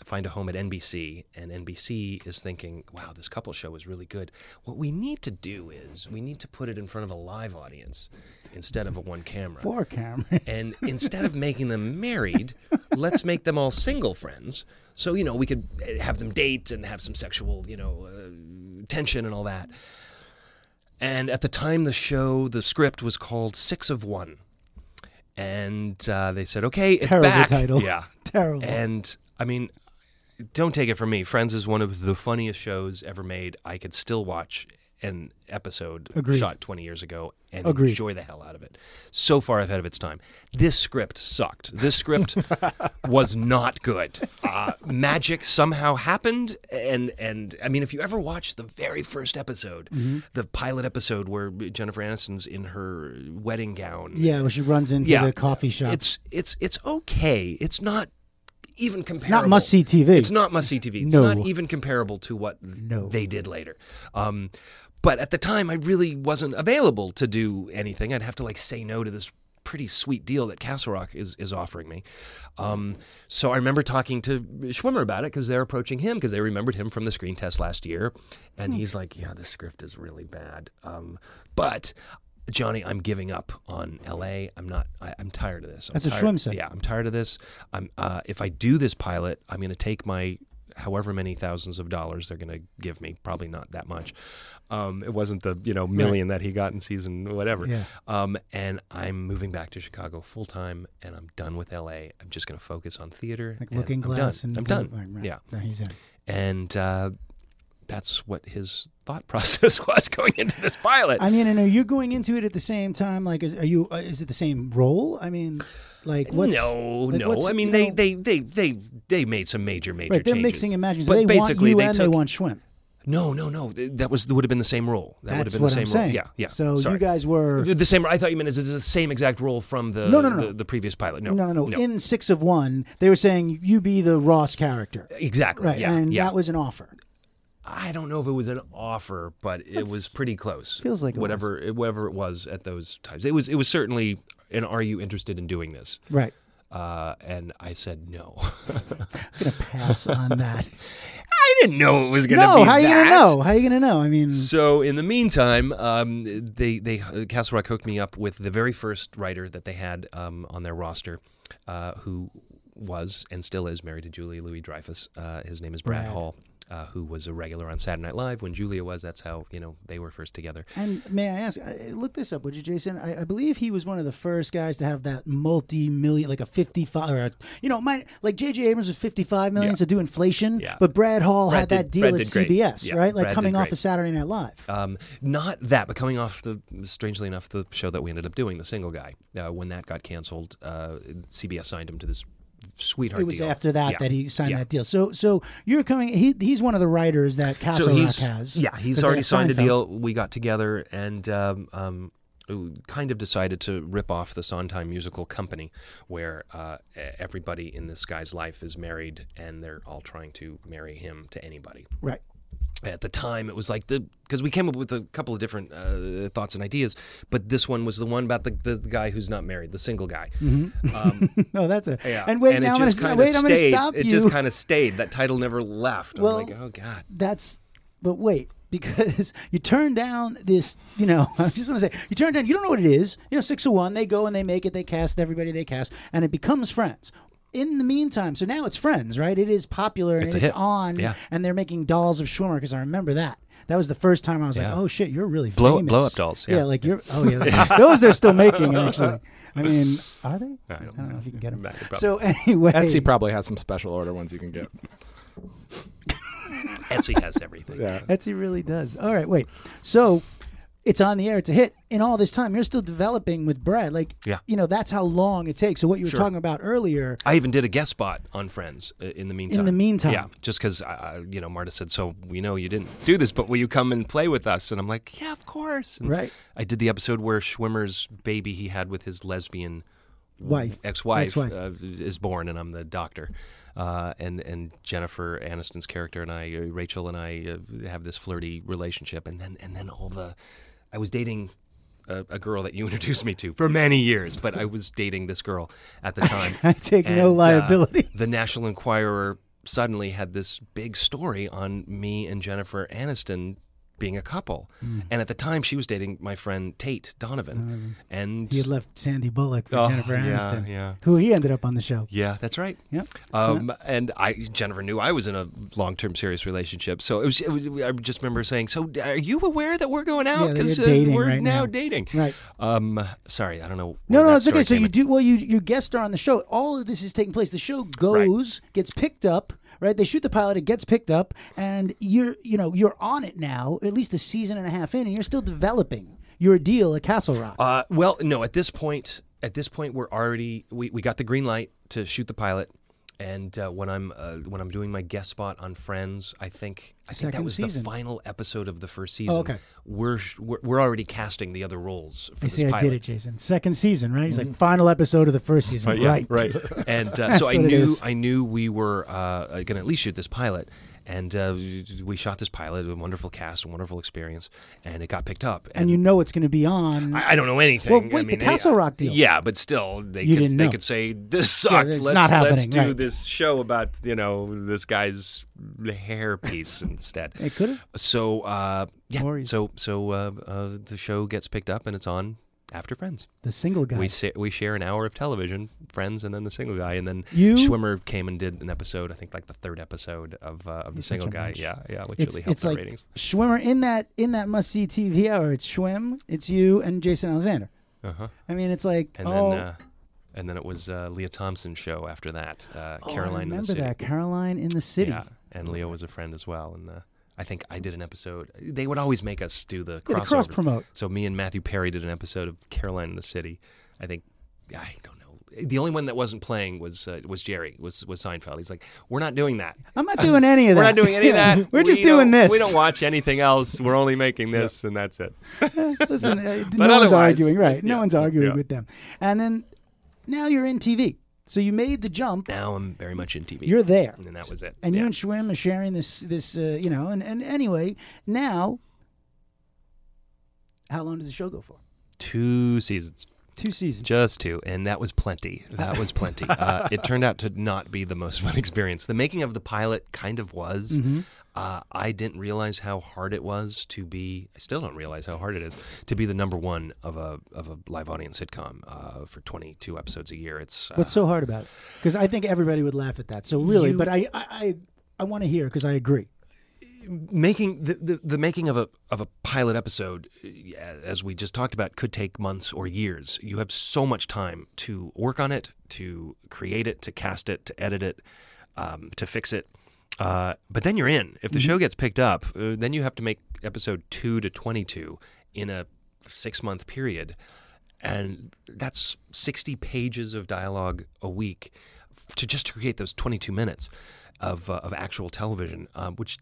find a home at NBC, and NBC is thinking, "Wow, this couple show is really good. What we need to do is we need to put it in front of a live audience instead of a one camera." Four camera. And instead of making them married, let's make them all single friends. So, you know, we could eh, have them date and have some sexual, you know, uh, tension and all that. And at the time, the show, the script was called Six of One. And uh, they said, okay, it's Terrible back. title. Yeah. Terrible. And I mean, don't take it from me. Friends is one of the funniest shows ever made. I could still watch an episode Agreed. shot 20 years ago and Agreed. enjoy the hell out of it. So far ahead of its time. This script sucked. This script was not good. Uh, magic somehow happened, and and I mean, if you ever watch the very first episode, Mm-hmm. the pilot episode where Jennifer Aniston's in her wedding gown, Yeah, where she runs into Yeah. the coffee shop. it's it's it's okay. It's not even comparable. It's not must see TV. It's not must see TV. It's No. not even comparable to what No. they did later. Um, but at the time, I really wasn't available to do anything. I'd have to like say no to this pretty sweet deal that Castle Rock is is offering me. Um, so I remember talking to Schwimmer about it because they're approaching him because they remembered him from the screen test last year, Hmm. and he's like, "Yeah, this script is really bad." Um, but Johnny, I'm giving up on L.A. I'm not. I, I'm tired of this. I'm That's tired, Schwim said. Yeah, I'm tired of this. I'm. Uh, if I do this pilot, I'm going to take my however many thousands of dollars they're going to give me. Probably not that much. Um, it wasn't the you know million that he got in season whatever. Yeah. Um, and I'm moving back to Chicago full time, and I'm done with L.A. I'm just going to focus on theater. like Looking I'm Glass done. and I'm done. Right, right. Yeah No, he's in. and uh, that's what his thought process was going into this pilot. I mean, and are you going into it at the same time? Like, is are you? Uh, is it the same role? I mean, like what's no, like, no. what's- I mean, they, know- they, they, they, they made some major, major right. They're changes. mixing and matching. So But they want basically, you they and took, they want Schwim. No, no, no. That was would have been the same role. That would have been what the same I'm saying. Yeah, yeah. So Sorry. you guys were the, same. I thought you meant is the same exact role from the No, no, no, no. The, the previous pilot. No, no, no, no, In Six of One, they were saying you be the Ross character, exactly. right? Yeah, and yeah. that was an offer. I don't know if it was an offer, but it That's- was pretty close. feels like it whatever it whatever it was at those times. It was it was certainly an are you interested in doing this? Right. Uh, and I said no. I'm gonna pass on that. I didn't know it was going to no, be No, how you gonna know? How you gonna know? I mean, So in the meantime, um, they they Castle Rock hooked me up with the very first writer that they had um, on their roster, uh, who was and still is married to Julie Louis Dreyfus. Uh, his name is Brad, Brad. Hall, uh, who was a regular on Saturday Night Live when Julia was. That's how you know they were first together. And may I ask, look this up, would you, Jason? I, I believe he was one of the first guys to have that multi-million, like a fifty-five, or a, you know, my like J.J. Abrams was fifty-five million Yeah. to do inflation, Yeah. but Brad Hall Brad had that deal Brad at. CBS, Yeah, right? Like Brad coming off of Saturday Night Live. Um, not that, but coming off the strangely enough the show that we ended up doing, the Single Guy, uh, when that got canceled, uh, CBS signed him to this sweetheart it was deal. after that Yeah. that he signed Yeah. that deal. So, so you're coming. He, he's one of the writers that Castle so Rock has. Yeah, he's already signed a deal. We got together and um, um, kind of decided to rip off the Sondheim musical company, where uh, everybody in this guy's life is married and they're all trying to marry him to anybody. Right. At the time, it was like the because we came up with a couple of different uh, thoughts and ideas, but this one was the one about the, the, the guy who's not married, the single guy. Um, No, that's it. yeah, And wait, and now it I'm just gonna kind of wait. I'm gonna stop It you. just kind of stayed. That title never left. Well, I'm like, oh god. that's but wait because you turn down this you know i just want to say you turn down you don't know what it is you know six of one they go and they make it they cast everybody they cast and it becomes friends in the meantime so now it's friends right it is popular and It's it's on Yeah. and they're making dolls of schwimmer because i remember that that was the first time I was Yeah. like, "Oh shit, you're really Blow- famous." blow-up dolls, yeah. like you're. Oh yeah, those they're still making actually. I mean, are they? I don't don't, know if you can get them. Nah, they probably- So anyway, Etsy probably has some special order ones you can get. Etsy has everything. Yeah. Etsy really does. All right, wait. So it's on the air. It's a hit. In all this time, you're still developing with Brad. Like, Yeah. you know, that's how long it takes. So what you were Sure. talking about earlier. I even did a guest spot on Friends uh, in the meantime. In the meantime. yeah, just because you know Marta said, "So we know you didn't do this, but will you come and play with us?" And I'm like, "Yeah, of course." And Right. I did the episode where Schwimmer's baby he had with his lesbian Wife. ex-wife, Ex-wife. Uh, is born, and I'm the doctor. Uh, and and Jennifer Aniston's character and I, uh, Rachel and I, uh, have this flirty relationship, and then and then all the, I was dating a, a girl that you introduced me to for many years, but I was dating this girl at the time. I take no And, uh, liability. the National Enquirer suddenly had this big story on me and Jennifer Aniston being a couple, Hmm. and at the time she was dating my friend Tate Donovan, and He had left Sandy Bullock for Oh, Jennifer Aniston, yeah. who he ended up on the show. Yeah, that's right. Yep. Um, and I Jennifer knew I was in a long-term serious relationship, so it was. It was I just remember saying, "So, are you aware that we're going out? Yeah, Because you're dating we're right now, now." dating." Right. Um. Sorry, I don't know. No, no, it's okay. So you in. do well. You you guest star on the show. All of this is taking place. The show goes, gets picked up, right? They shoot the pilot, it gets picked up, and you're you know you're on it now, at least a season and a half in, and you're still developing your deal at Castle Rock. Uh, well, no. At this point, at this point, we're already we, we got the green light to shoot the pilot. And uh, when I'm uh, when I'm doing my guest spot on Friends, I think I think that was season. the final episode of the first season. Oh, okay. We're, we're we're already casting the other roles for I this see, I did it, Jason. Second season, right? He's like final episode of the first season, Yeah, right? right. And uh, so I knew. I knew we were uh, going to at least shoot this pilot, and uh, we shot this pilot. A wonderful cast, a wonderful experience, and it got picked up. And you know it's going to be on. I, I don't know anything. Well, I wait, the Castle they- Rock deal. Yeah, but still, they You could they could say this sucks. it's let's let's do right. this show about you know this guy's hair piece instead. it could have. So uh, yeah, so so uh, uh, the show gets picked up and it's on after Friends. The single guy. We sa- we share an hour of television, Friends, and then the single guy, and then You- Schwimmer came and did an episode. I think like the third episode of, uh, of the He's single guy. mensch. Yeah, yeah, which it's really helped it's our like ratings. Schwimmer in that in that must see TV hour. It's Schwim, it's you, and Jason Alexander. Uh huh. I mean, it's like And oh, then uh, and then it was uh, Lea Thompson's show after that. Uh, oh, I Caroline in the remember City. that Caroline in the City. Yeah, and Leo was a friend as well. And uh, I think I did an episode. They would always make us do the Yeah, cross promote. So me and Matthew Perry did an episode of Caroline in the City. I think I don't know. The only one that wasn't playing was uh, was Jerry was was Seinfeld. He's like, we're not doing that. I'm not doing any of that. We're not doing any of that. We're We just doing this. We don't watch anything else. We're only making this, and that's it. Listen, uh, no one's arguing, right? No yeah, one's arguing yeah. with them. And then now you're in TV. So you made the jump. Now I'm very much in TV. You're there. and that was it. And yeah. you and Schwim are sharing this, this, uh, you know, and, and anyway, now, how long does the show go for? two seasons. Two seasons. Just two, and that was plenty. That was plenty. uh, it turned out to not be the most fun experience. The making of the pilot kind of was. Mm-hmm. Uh, I didn't realize how hard it was to be. I still don't realize how hard it is to be the number one of a of a live audience sitcom uh, for 22 episodes a year. It's uh, What's so hard about it? Because I think everybody would laugh at that. So really, You- but I, I, I, I want to hear because I agree. making the, the, the making of a of a pilot episode as we just talked about could take months or years you have so much time to work on it to create it to cast it to edit it um, to fix it uh, but then you're in if the show gets picked up uh, then you have to make episode 2 to 22 in a 6 month period and that's 60 pages of dialogue a week f- to just to create those 22 minutes of, uh, of actual television, um, which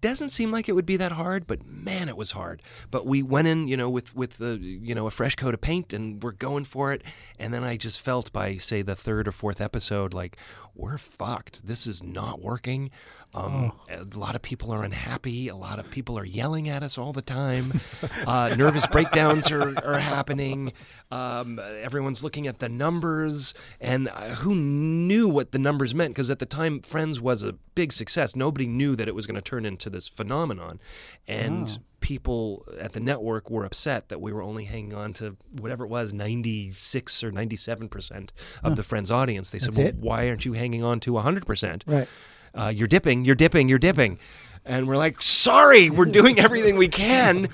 doesn't seem like it would be that hard, but man, it was hard. But we went in, you know, with with the you know a fresh coat of paint, and we're going for it. And then I just felt by say the third or fourth episode, like we're fucked. This is not working. Um, A lot of people are unhappy. A lot of people are yelling at us all the time. Uh, nervous breakdowns are, are happening. Um, everyone's looking at the numbers, and uh, who knew what the numbers meant? Because at the time, Friends was a big success. Nobody knew that it was going to turn into this phenomenon, and people at the network were upset that we were only hanging on to whatever it was, ninety six or ninety seven percent of the Friends audience. They That's said, "Well, it? why aren't you hanging on to hundred percent?" Right. uh, you're dipping, you're dipping, you're dipping. And we're like, sorry, we're doing everything we can.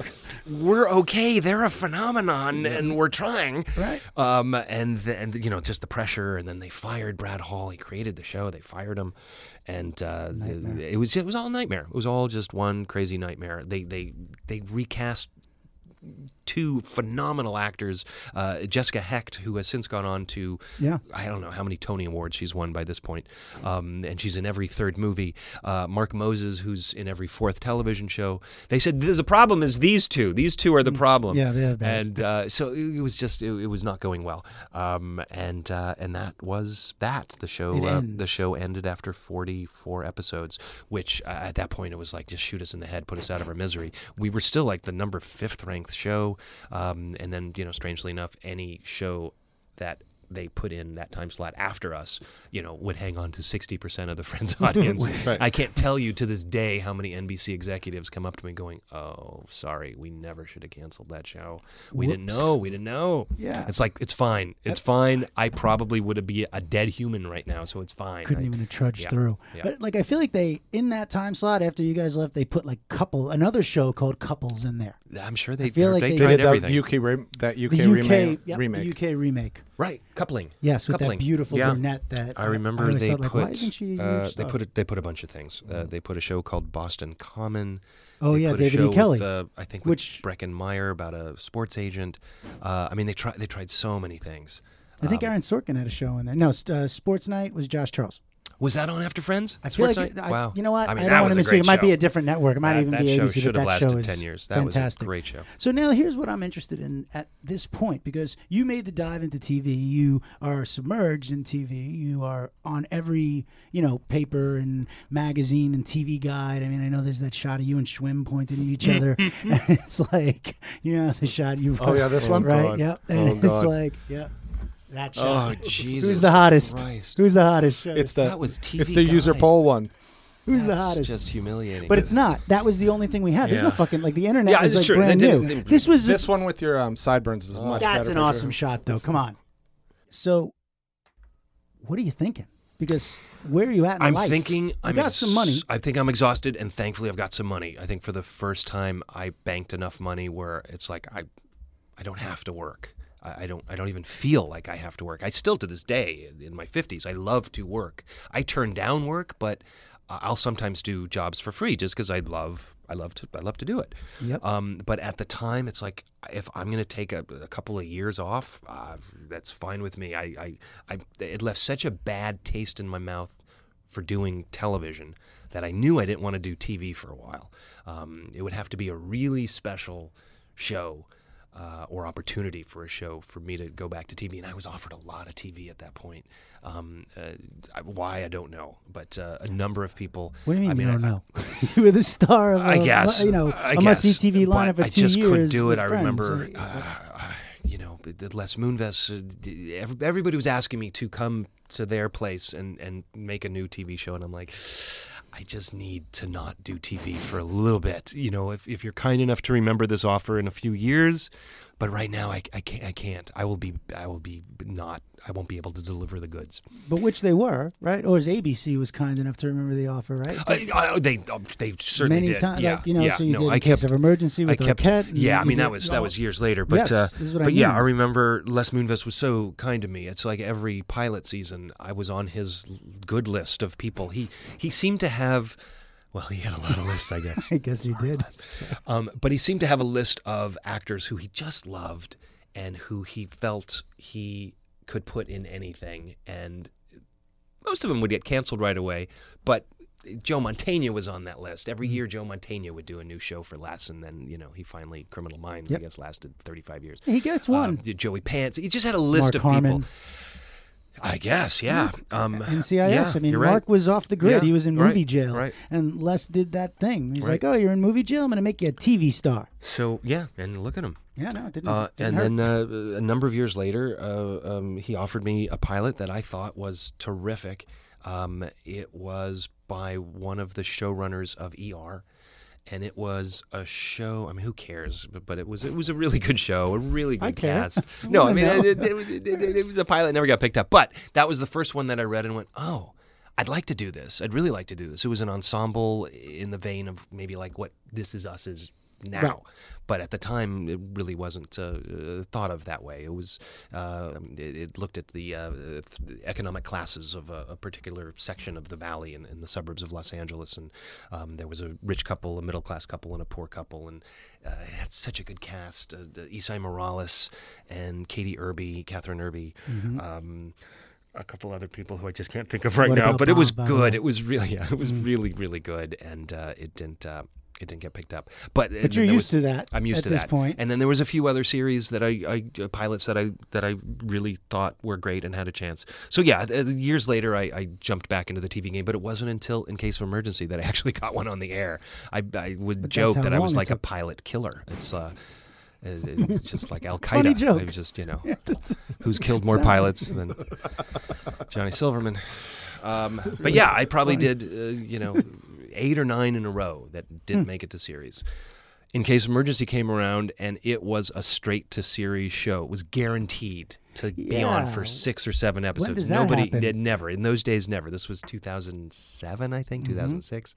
We're okay. They're a phenomenon, and we're trying. Right. Um, and then you know, just the pressure, and then they fired Brad Hall. He created the show. They fired him, and uh, the, it was it was all a nightmare. It was all just one crazy nightmare. They they they recast two phenomenal actors. Uh, Jessica Hecht, who has since gone on to, Yeah. I don't know how many Tony Awards she's won by this point, um, and she's in every third movie. Uh, Mark Moses, who's in every fourth television show. They said the problem is these two. These two are the problem. Mm, Yeah, they're bad. And uh, so it was just it, it was not going well. Um, and uh, and that was that. The show uh, the show ended after 44 episodes, which uh, at that point it was like just shoot us in the head, put us out of our misery. We were still like the number fifth ranked show, um, and then you know strangely enough, any show that they put in that time slot after us, you know, would hang on to 60% of the Friends audience. Right. I can't tell you to this day how many NBC executives come up to me going, "Oh, sorry, we never should have canceled that show. We didn't know. We didn't know." Yeah. It's like it's fine. It's fine. I probably would have be a dead human right now, so it's fine. Couldn't I- even have trudged yeah, through. yeah. But like, I feel like they in that time slot after you guys left, they put like couple another show called Couples in there. I'm sure they feel like they they did that everything. UK, rem- that UK The UK, remake. yep, remake. the UK remake. right. Coupling. Yes, with Coupling. that beautiful Yeah. brunette that I remember always they thought, like, put why isn't she a uh, they put it, they put a bunch of things. Uh, they put a show called Boston Common. Oh They yeah, put a David show E. Kelley. With, uh, I think which- with Breckin Meyer about a sports agent. Uh, I mean, they tried they tried so many things. I think um, Aaron Sorkin had a show in there. No, uh, Sports Night was Josh Charles. Was that on After Friends? I feel Sports like Night? I, wow. you know what? I mean, don't want to a great misspeak. It might be a different network. It might That- even that be show ABC. should but have that show lasted is 10 years. That fantastic. was a great show. So now here's what I'm interested in at this point because you made the dive into TV. You are submerged in TV. You are on every you know paper and magazine and TV guide. I mean, I know there's that shot of you and Schwim pointing at each other. and it's like you know the shot you. Oh, yeah, this one? right? Oh, God. Yep. Oh, And it's God. like yeah, that shot. Oh Jesus! Who's the hottest? Christ. Who's the hottest? Show It's the That was TV it's the user Guide. poll one. Who's the That's hottest? just humiliating. But it's not. That was the only thing we had. There's no Yeah. fucking like the internet Yeah, was it's like true. brand They new. didn't- This was This one with your um, sideburns is much better. that's an picture. awesome shot though. Come on. So, what are you thinking? Because where are you at in I'm life? thinking You I'm got some money. I think I'm exhausted, and thankfully I've got some money. I think for the first time I banked enough money where it's like I, I don't have to work. I, don't. I don't even feel like I have to work. I still to this day in my 50s I love to work. I turn down work, but I'll sometimes do jobs for free just because I love. I love to. I love to do it. Yep. Um, but at the time, it's like if I'm going to take a, a couple of years off, uh, that's fine with me. I, I, I, it left such a bad taste in my mouth for doing television that I knew I didn't want to do TV for a while. Um, it would have to be a really special show uh, or opportunity for a show for me to go back to TV. And I was offered a lot of TV at that point. Um, uh, why I don't know, but uh, a number of people. What do you mean, I mean you don't I- know? you were the star of, I a, guess you know, I a must-see TV lineup for I two just years. couldn't do it. I friends. remember, uh, you know, the Les Moonves. Uh, everybody was asking me to come to their place and and make a new TV show, and I'm like. I just need to not do TV for a little bit. You know, if, if you're kind enough to remember this offer in a few years, but right now I, I can't. I can't. I will be. I will be not. I won't be able to deliver the goods. but which they were, right? Or as ABC was kind enough to remember the offer, right? I, I, they um, they certainly Many did. times, yeah, like you know, yeah, so you no, did I case kept, of emergency I kept, Arquette. yeah, I mean that was that was years later, but Yes, uh, this is what I but yeah. I remember Les Moonves was so kind to me. It's like every pilot season, I was on his good list of people. He he seemed to have, well, he had a lot of lists, I guess. I guess he did. Um, but he seemed to have a list of actors who he just loved and who he felt he could put in anything. And most of them would get canceled right away. But Joe Mantegna was on that list. Every Mm-hmm. year, Joe Mantegna would do a new show for Les, and then you know he finally Criminal Minds. Yep. I guess lasted 35 years. He gets one. Um, Joey Pants. He just had a list Mark of Harmon. people. I guess, yeah. Um, NCIS. yeah, I mean, you're right. Mark was off the grid. Yeah, he was in right, movie jail, right. and Les did that thing. He's Right. like, "Oh, you're in movie jail. I'm going to make you a TV star." So yeah, and look at him. Yeah, no, it didn't. Uh, didn't and hurt. then uh, a number of years later, uh, um, he offered me a pilot that I thought was terrific. Um, it was by one of the showrunners of ER, and it was a show. I mean, who cares? But, but it was it was a really good show, a really good I cast. I no, I mean, it, it, it- it was a pilot, never got picked up. But that was the first one that I read and went, oh. I'd like to do this. I'd really like to do this. It was an ensemble in the vein of maybe like what This Is Us is now. Right. But at the time, it really wasn't uh, uh, thought of that way. It was uh, it, it looked at the, uh, the economic classes of a, a particular section of the valley in, in the suburbs of Los Angeles, and um, there was a rich couple, a middle class couple, and a poor couple, and uh, it had such a good cast: uh, Esai Morales and Katie Erbe, Kathryn Erbe. Um, a couple other people who I just can't think of right What now, but it was Bob, good. It was really, yeah, it was really, really good, and uh, it didn't, uh, it didn't get picked up. But, but you're used to that. I'm used at to this that. point. And then there was a few other series that I, I uh, pilots that I that I really thought were great and had a chance. So yeah, years later I, I jumped back into the TV game, but it wasn't until In Case of Emergency that I actually got one on the air. I, I would But joke that I was like a pilot killer. It's uh, it's just like Al Funny Qaeda. joke. It was just you know who's killed more pilots than Johnny Silverman. Um, but yeah, I probably did uh, you know eight or nine in a row that Hmm. didn't make it to series. In case emergency came around, and it was a straight to series show. It was guaranteed. To be on for six or seven episodes. Nobody happen? did never in those days. Never. This was 2007, I Mm-hmm. think, 2006,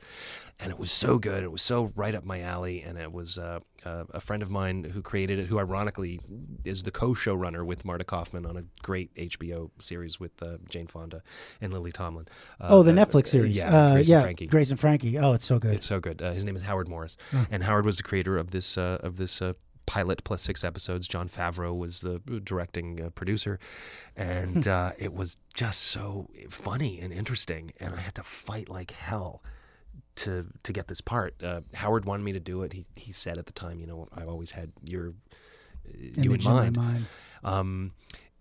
and it was so good. It was so right up my alley, and it was uh, uh, a friend of mine who created it, who ironically is the co-showrunner with Marta Kauffman on a great HBO series with uh, Jane Fonda and Lily Tomlin. Uh, Oh, the uh, Netflix series. Yeah, uh, Grace yeah, and Frankie. Grace and Frankie. Oh, it's so good. It's so good. Uh, his name is Howard Morris, and Howard was the creator of this uh, of this uh, pilot plus six episodes. Jon Favreau was the directing uh, producer, and uh, it was just so funny and interesting. And I had to fight like hell to to get this part. Uh, Howard wanted me to do it. He he said at the time, you know, I've always had your uh, you in in my mind. mind. Um,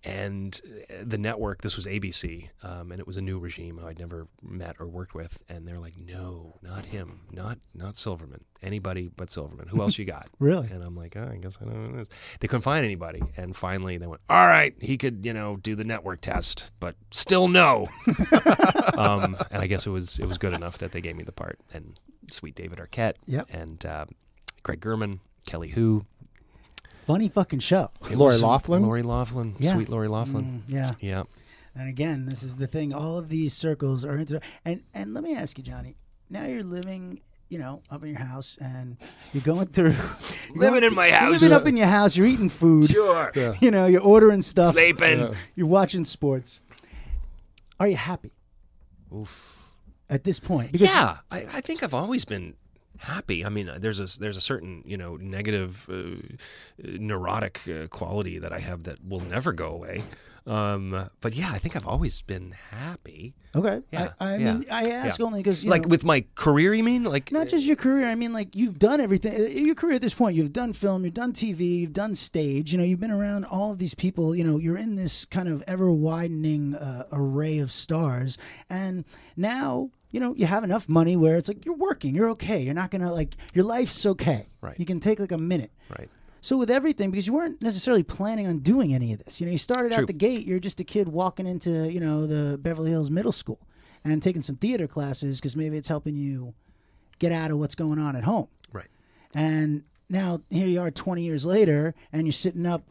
and uh, the network, this was ABC, um, and it was a new regime who I'd never met or worked with, and they're like, "No, not him, not not Silverman, anybody but Silverman. Who else you got?" Really? And I'm like, oh, "I guess I don't know who this." They couldn't find anybody, and finally they went, "All right, he could, you know, do the network test, but still no." um, and I guess it was it was good enough that they gave me the part, and sweet David Arquette, Yep. and uh, Greg Germann, Kelly Hu, Funny fucking show. It Lori was- Loughlin? Lori Loughlin, Yeah. sweet Lori Loughlin. Mm, yeah. Yeah. And again, this is the thing. All of these circles are into. And and let me ask you, Johnny. Now you're living, you know, up in your house, and you're going through. you're Living going- in my you're house. Living up in your house. You're eating food. Sure. You know, you're ordering stuff. Sleeping. You're watching sports. Are you happy Oof. at this point? Because Yeah, I, I think I've always been happy. I mean, uh, there's a there's a certain you know negative, uh, uh, neurotic uh, quality that I have that will never go away. Um, but yeah, I think I've always been happy. Okay. Yeah, I, I yeah, mean, I ask yeah. only because like know, with my career, you mean? Like not just your career. I mean, like you've done everything. uh, Your career at this point, you've done film, you've done TV, you've done stage. You know, you've been around all of these people. You know, you're in this kind of ever widening uh, array of stars, and now you know you have enough money where it's like you're working, you're okay. You're not gonna like your life's okay. Right. You can take like a minute. right. So with everything, because you weren't necessarily planning on doing any of this. You know, you started True. out the gate. You're just a kid walking into you know the Beverly Hills Middle School and taking some theater classes because maybe it's helping you get out of what's going on at home. Right. And now here you are, 20 years later, and you're sitting up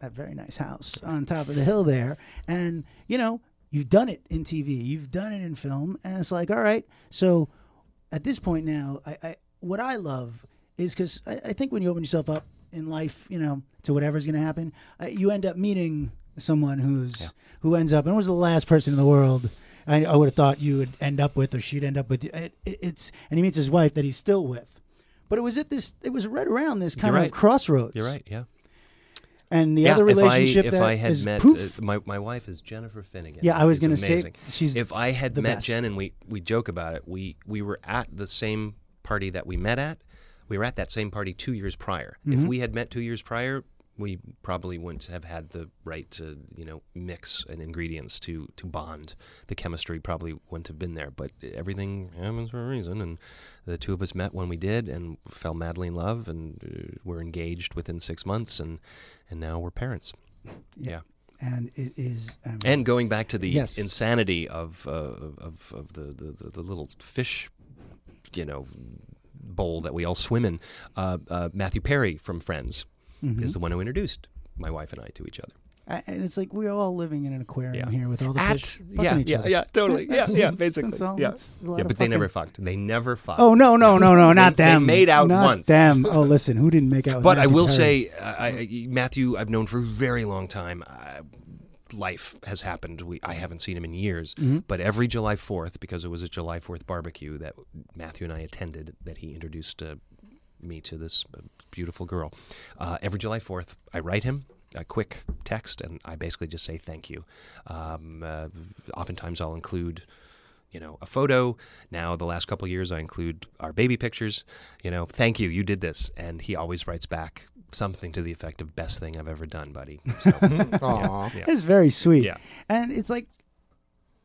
that very nice house on top of the hill there, and you know you've done it in TV, you've done it in film, and it's like, all right, so at this point now, I, I what I love is because I, I think when you open yourself up in life, you know, to whatever's going to happen, uh, you end up meeting someone who's who ends up and was the last person in the world. I, I would have thought you would end up with, or she'd end up with. It, it, it's and he meets his wife that he's still with, but it was at this. It was right around this kind You're of right. crossroads. You're right. Yeah. And the yeah, other relationship if that I, if I had is met poof. uh, my my wife is Jennifer Finnigan. Yeah, I was gonna say she's if I had met best. Jen and we we joke about it, we we were at the same party that we met at. We were at that same party two years prior. If Mm-hmm. we had met two years prior, we probably wouldn't have had the right to you know mix and ingredients to to bond. The chemistry probably wouldn't have been there. But everything happens for a reason, and the two of us met when we did and fell madly in love, and uh, were engaged within six months, and and now we're parents. yeah. and it is. I mean, And going back to the Yes. insanity of, uh, of of the, the, the, the little fish, you know, bowl that we all swim in, uh, uh, Matthew Perry from Friends Mm-hmm. is the one who introduced my wife and I to each other. I- and it's like we're all living in an aquarium Yeah. here with all the At- fish fucking yeah, each yeah, other. yeah, totally. Yeah, That's- yeah, basically. That's all. Yeah. That's a lot Yeah, of but they never fucked. They never fucked. Oh no no no no not They- they them. made out not once. them. Oh listen, who didn't make out? With But I will Perry? say, I, I, Matthew, I've known for a very long time. Uh, life has happened. We, I haven't seen him in years. Mm-hmm. But every July 4th, because it was a July 4th barbecue that Matthew and I attended, that he introduced uh, me to this uh, beautiful girl. Uh, every July 4th, I write him a quick text, and I basically just say thank you. Um, uh, oftentimes, I'll include you know, a photo. Now, the last couple of years, I include our baby pictures. You know, thank you, you did this, and he always writes back something to the effect of "best thing I've ever done, buddy." So, Aw. yeah. It's very sweet. Yeah. And it's like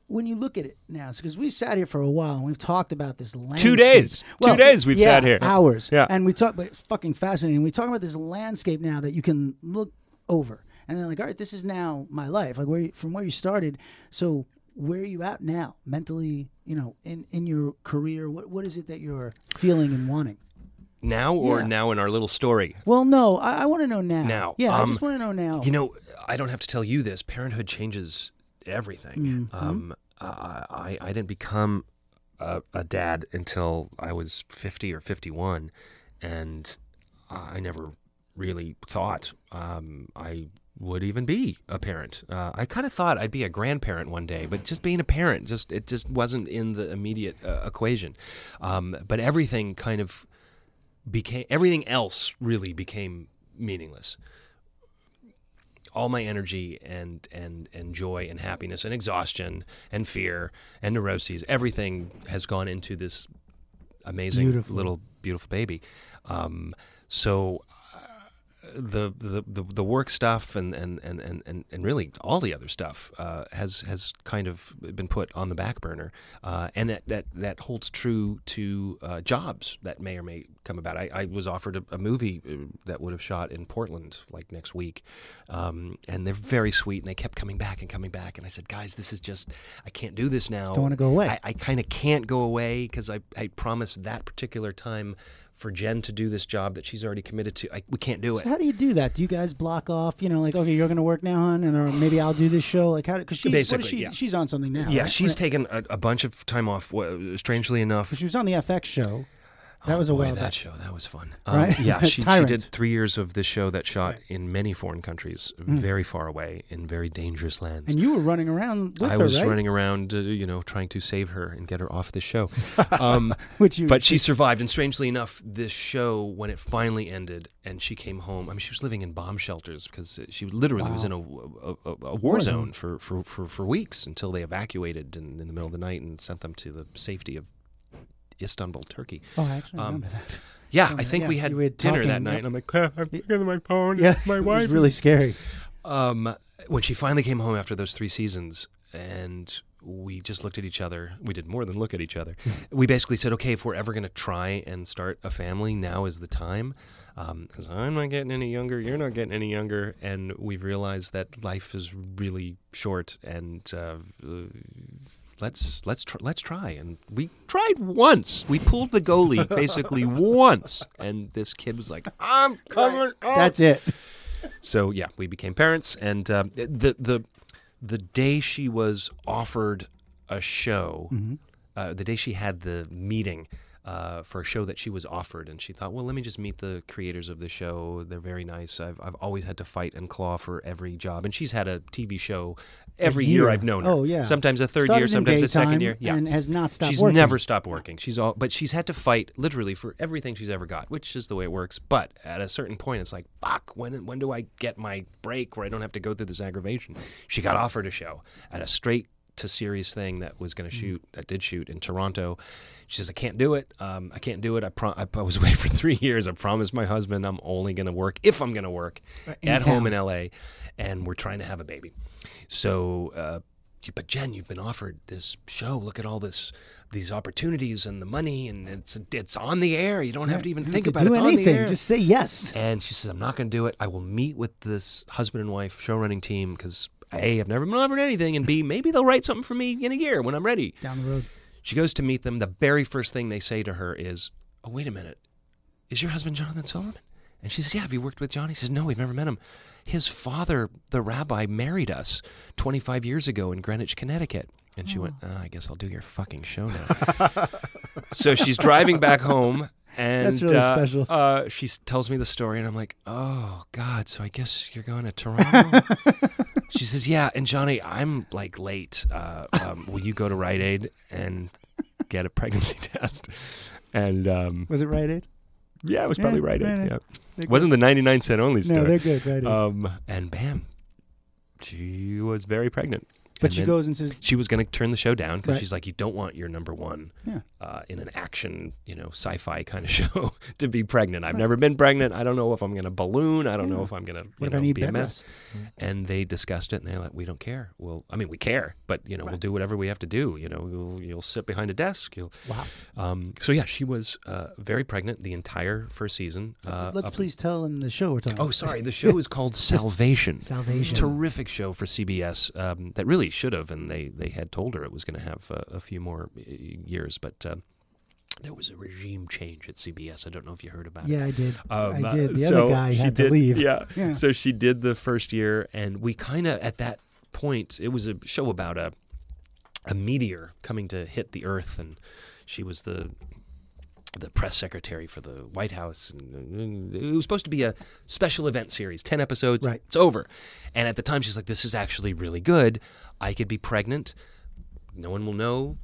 when you look at it now, because we've sat here for a while and we've talked about this landscape. Two days. Two days we've yeah, sat here. Hours. Yeah. And we talk, but it's fucking fascinating. We talk about this landscape now that you can look over. And then they're like, all right, this is now my life. Like where you, from where you started. So where are you at now mentally, you know, in, in your career? What what is it that you're feeling and wanting? now or Yeah. now in our little story? Well, no, I, I want to know now. Now, yeah, I um, just want to know now. You know, I don't have to tell you this. Parenthood changes everything. Mhm. Um, I, I I didn't become a, a dad until I was fifty or fifty-one, and I never really thought um, I would even be a parent. Uh, I kind of thought I'd be a grandparent one day, but just being a parent, just it just wasn't in the immediate uh, equation. Um, but everything kind of became everything else really became meaningless all my energy and and and joy and happiness and exhaustion and fear and neuroses everything has gone into this amazing Beautiful. little beautiful baby um, so the, the the the work stuff and and and and and, really all the other stuff uh, has has kind of been put on the back burner, uh, and that, that that holds true to uh, jobs that may or may come about. I, I was offered a, a movie uh, that would have shot in Portland like next week, um, and they're very sweet, and they kept coming back and coming back, and I said, guys, this is just I can't do this now. don't wanna go away. I, I kind of can't go away because I I promised that particular time. For Jen to do this job that she's already committed to, I, we can't do it. So how do you do that? Do you guys block off? You know, like okay, you're going to work now, hon, and or maybe I'll do this show. Like how? Because she's Basically, she, yeah. she's on something now. Yeah, right? she's Right. taken a, a bunch of time off. Strangely enough, She was on the FX show. That was a Oh, boy, while that back. show that was fun. Um, Right? Yeah, she, she did three years of this show that shot in many foreign countries, very far away in very dangerous lands. And you were running around with I her, was right? running around, uh, you know, trying to save her and get her off the show. Um, Which you, but she survived, and strangely enough, this show, when it finally ended, and she came home. I mean, she was living in bomb shelters because she literally was in a, a, a, a war zone for, for, for, for weeks until they evacuated in, in the middle of the night and sent them to the safety of Istanbul, Turkey. Oh, I actually um, remember that. Yeah, Oh, I think yeah, we had dinner talking, that night, yep. and I'm like, "Ah, I'm looking at my phone. Yeah, my it was really scary. Um, when she finally came home after those three seasons, and we just looked at each other. We did more than look at each other. we basically said, okay, if we're ever going to try and start a family, now is the time. Because I'm not getting any younger, you're not getting any younger, and we've realized that life is really short, and uh, uh, let's let's tr- let's try. And we tried once. We pulled the goalie basically once, and this kid was like, "I'm coming." up." That's it. So yeah, we became parents, and um, the the the day she was offered a show, uh, the day she had the meeting uh, for a show that she was offered, and she thought, well, let me just meet the creators of the show. They're very nice. I've I've always had to fight and claw for every job, and she's had a TV show every year, year. I've known her. Oh, yeah. sometimes a third Started year, sometimes a second year. Yeah, and has not stopped she's working. never stopped working. She's all, but she's had to fight literally for everything she's ever got, which is the way it works. But at a certain point, it's like, fuck, when when do I get my break where I don't have to go through this aggravation? She got offered a show at a straight to series thing that was Mm. going to shoot, that did shoot in Toronto. She says, I can't do it. Um, I can't do it. I, pro- I I was away for three years. I promised my husband I'm only going to work if I'm going to work in at home in. LA, and we're trying to have a baby. So, uh, but Jen, you've been offered this show. Look at all this, these opportunities and the money, and it's it's on the air. You don't have to even You think about it. It's anything. on the air. Just say yes. And she says, I'm not going to do it. I will meet with this husband and wife show running team because A, I've never been offered anything, and B, maybe they'll write something for me in a year when I'm ready. Down the road. She goes to meet them. The very first thing they say to her is, Oh, wait a minute. Is your husband Jonathan Silverman? And she says, Yeah, have you worked with John? He says, No, we've never met him. His father, the rabbi, married us 25 years ago in Greenwich, Connecticut. And she went, oh, I guess I'll do your fucking show now. so she's driving back home. And That's really uh, special. Uh, she tells me the story, and I'm like, "Oh God!" So I guess you're going to Toronto. she says, "Yeah." And Johnny, I'm like late. Uh, um, will you go to Rite Aid and get a pregnancy test? And um, Was it Rite Aid? yeah, it was probably Yeah, Rite Aid. Rite Aid. Yeah, They're it wasn't the 99 cent only store. No, they're good. Rite Aid. Um, and bam, she was very pregnant. But And she goes and says, She was going to turn the show down because Right. she's like, you don't want your number one Yeah. uh, in an action, you know, sci-fi kind of show to be pregnant. I've never been pregnant. I don't know if I'm going to balloon. I don't know if I'm going to "What if know, be a mess. rest?" And they discussed it, and they're like, we don't care. Well, I mean, we care, but you know, we'll do whatever we have to do. You know, you'll, you'll sit behind a desk. You'll. Wow. Um, so yeah, she was uh, very pregnant the entire first season. Uh, Let's please tell them the show we're talking. Oh, about. sorry. The show is called Salvation. Salvation. Terrific show for CBS um, that really should have, and they, they had told her it was going to have uh, a few more years. But uh, there was a regime change at CBS. I don't know if you heard about it. Yeah, I did. Um, I did. The so other guy she had did, to leave. Yeah. Yeah. So she did the first year, and we kind of at that point, it was a show about a a meteor coming to hit the Earth, and she was the the press secretary for the White House, and it was supposed to be a special event series, ten episodes. Right. It's over, and at the time, she's like, "This is actually really good. I could be pregnant. No one will know."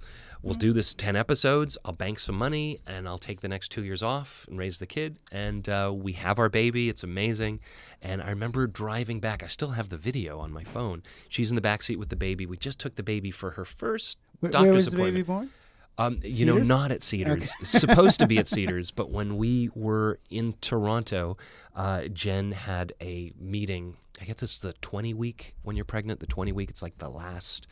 We'll do this 10 episodes. I'll bank some money and I'll take the next two years off and raise the kid. And uh, we have our baby. It's amazing. And I remember driving back. I still have the video on my phone. She's in the back seat with the baby. We just took the baby for her first Where, doctor's where was the appointment. baby born? Um, you know, not at Cedars. It's supposed to be at Cedars, but when we were in Toronto, uh, Jen had a meeting. I guess it's the 20 week when you're pregnant. The 20 week, it's like the last,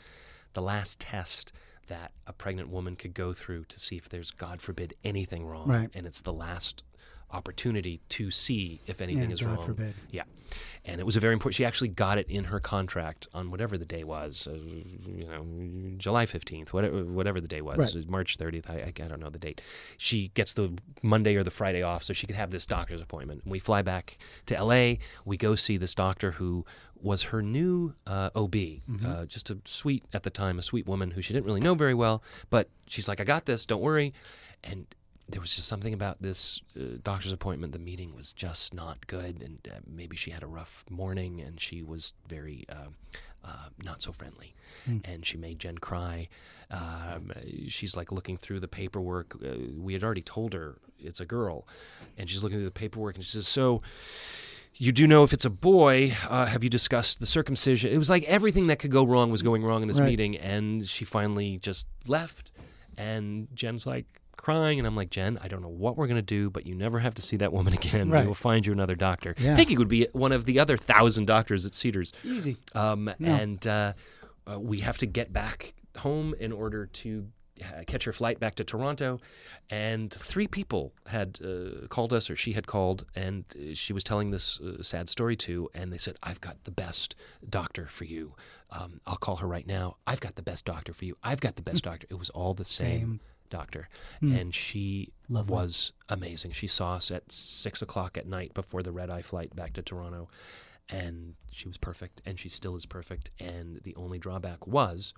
the last test that a pregnant woman could go through to see if there's, God forbid, anything wrong. Right. And it's the last opportunity to see if anything Yeah, is God wrong. forbid. Yeah. And it was a very important. She actually got it in her contract on whatever the day was, uh, you know, July fifteenth, whatever, whatever the day was, Right. March thirtieth. I, I, don't know the date. She gets the Monday or the Friday off, so she could have this doctor's appointment. And we fly back to L.A. We go see this doctor who was her new uh, OB, uh, just a sweet at the time, a sweet woman who she didn't really know very well, but she's like, "I got this. Don't worry." And there was just something about this uh, doctor's appointment. The meeting was just not good, and uh, maybe she had a rough morning, and she was very uh, uh, not so friendly, and she made Jen cry. Um, she's like looking through the paperwork. Uh, we had already told her it's a girl, and she's looking through the paperwork, and she says, "So." You do know if it's a boy. Uh, have you discussed the circumcision? It was like everything that could go wrong was going wrong in this Right. meeting, and she finally just left. And Jen's like crying, and I'm like, Jen, I don't know what we're gonna do, but you never have to see that woman again. Right. We will find you another doctor. Yeah. think it would be one of the other thousand doctors at Cedars. Easy. Um, No. And uh, uh, we have to get back home in order to uh, catch her flight back to Toronto. And three people had uh, called us, or she had called, and uh, she was telling this uh, sad story to. And they said, I've got the best doctor for you. Um, I'll call her right now. I've got the best doctor for you. I've got the best doctor. It was all the same, Same. Doctor. Hmm. And she Lovely. was amazing. She saw us at six o'clock at night before the red eye flight back to Toronto and she was perfect and she still is perfect and the only drawback was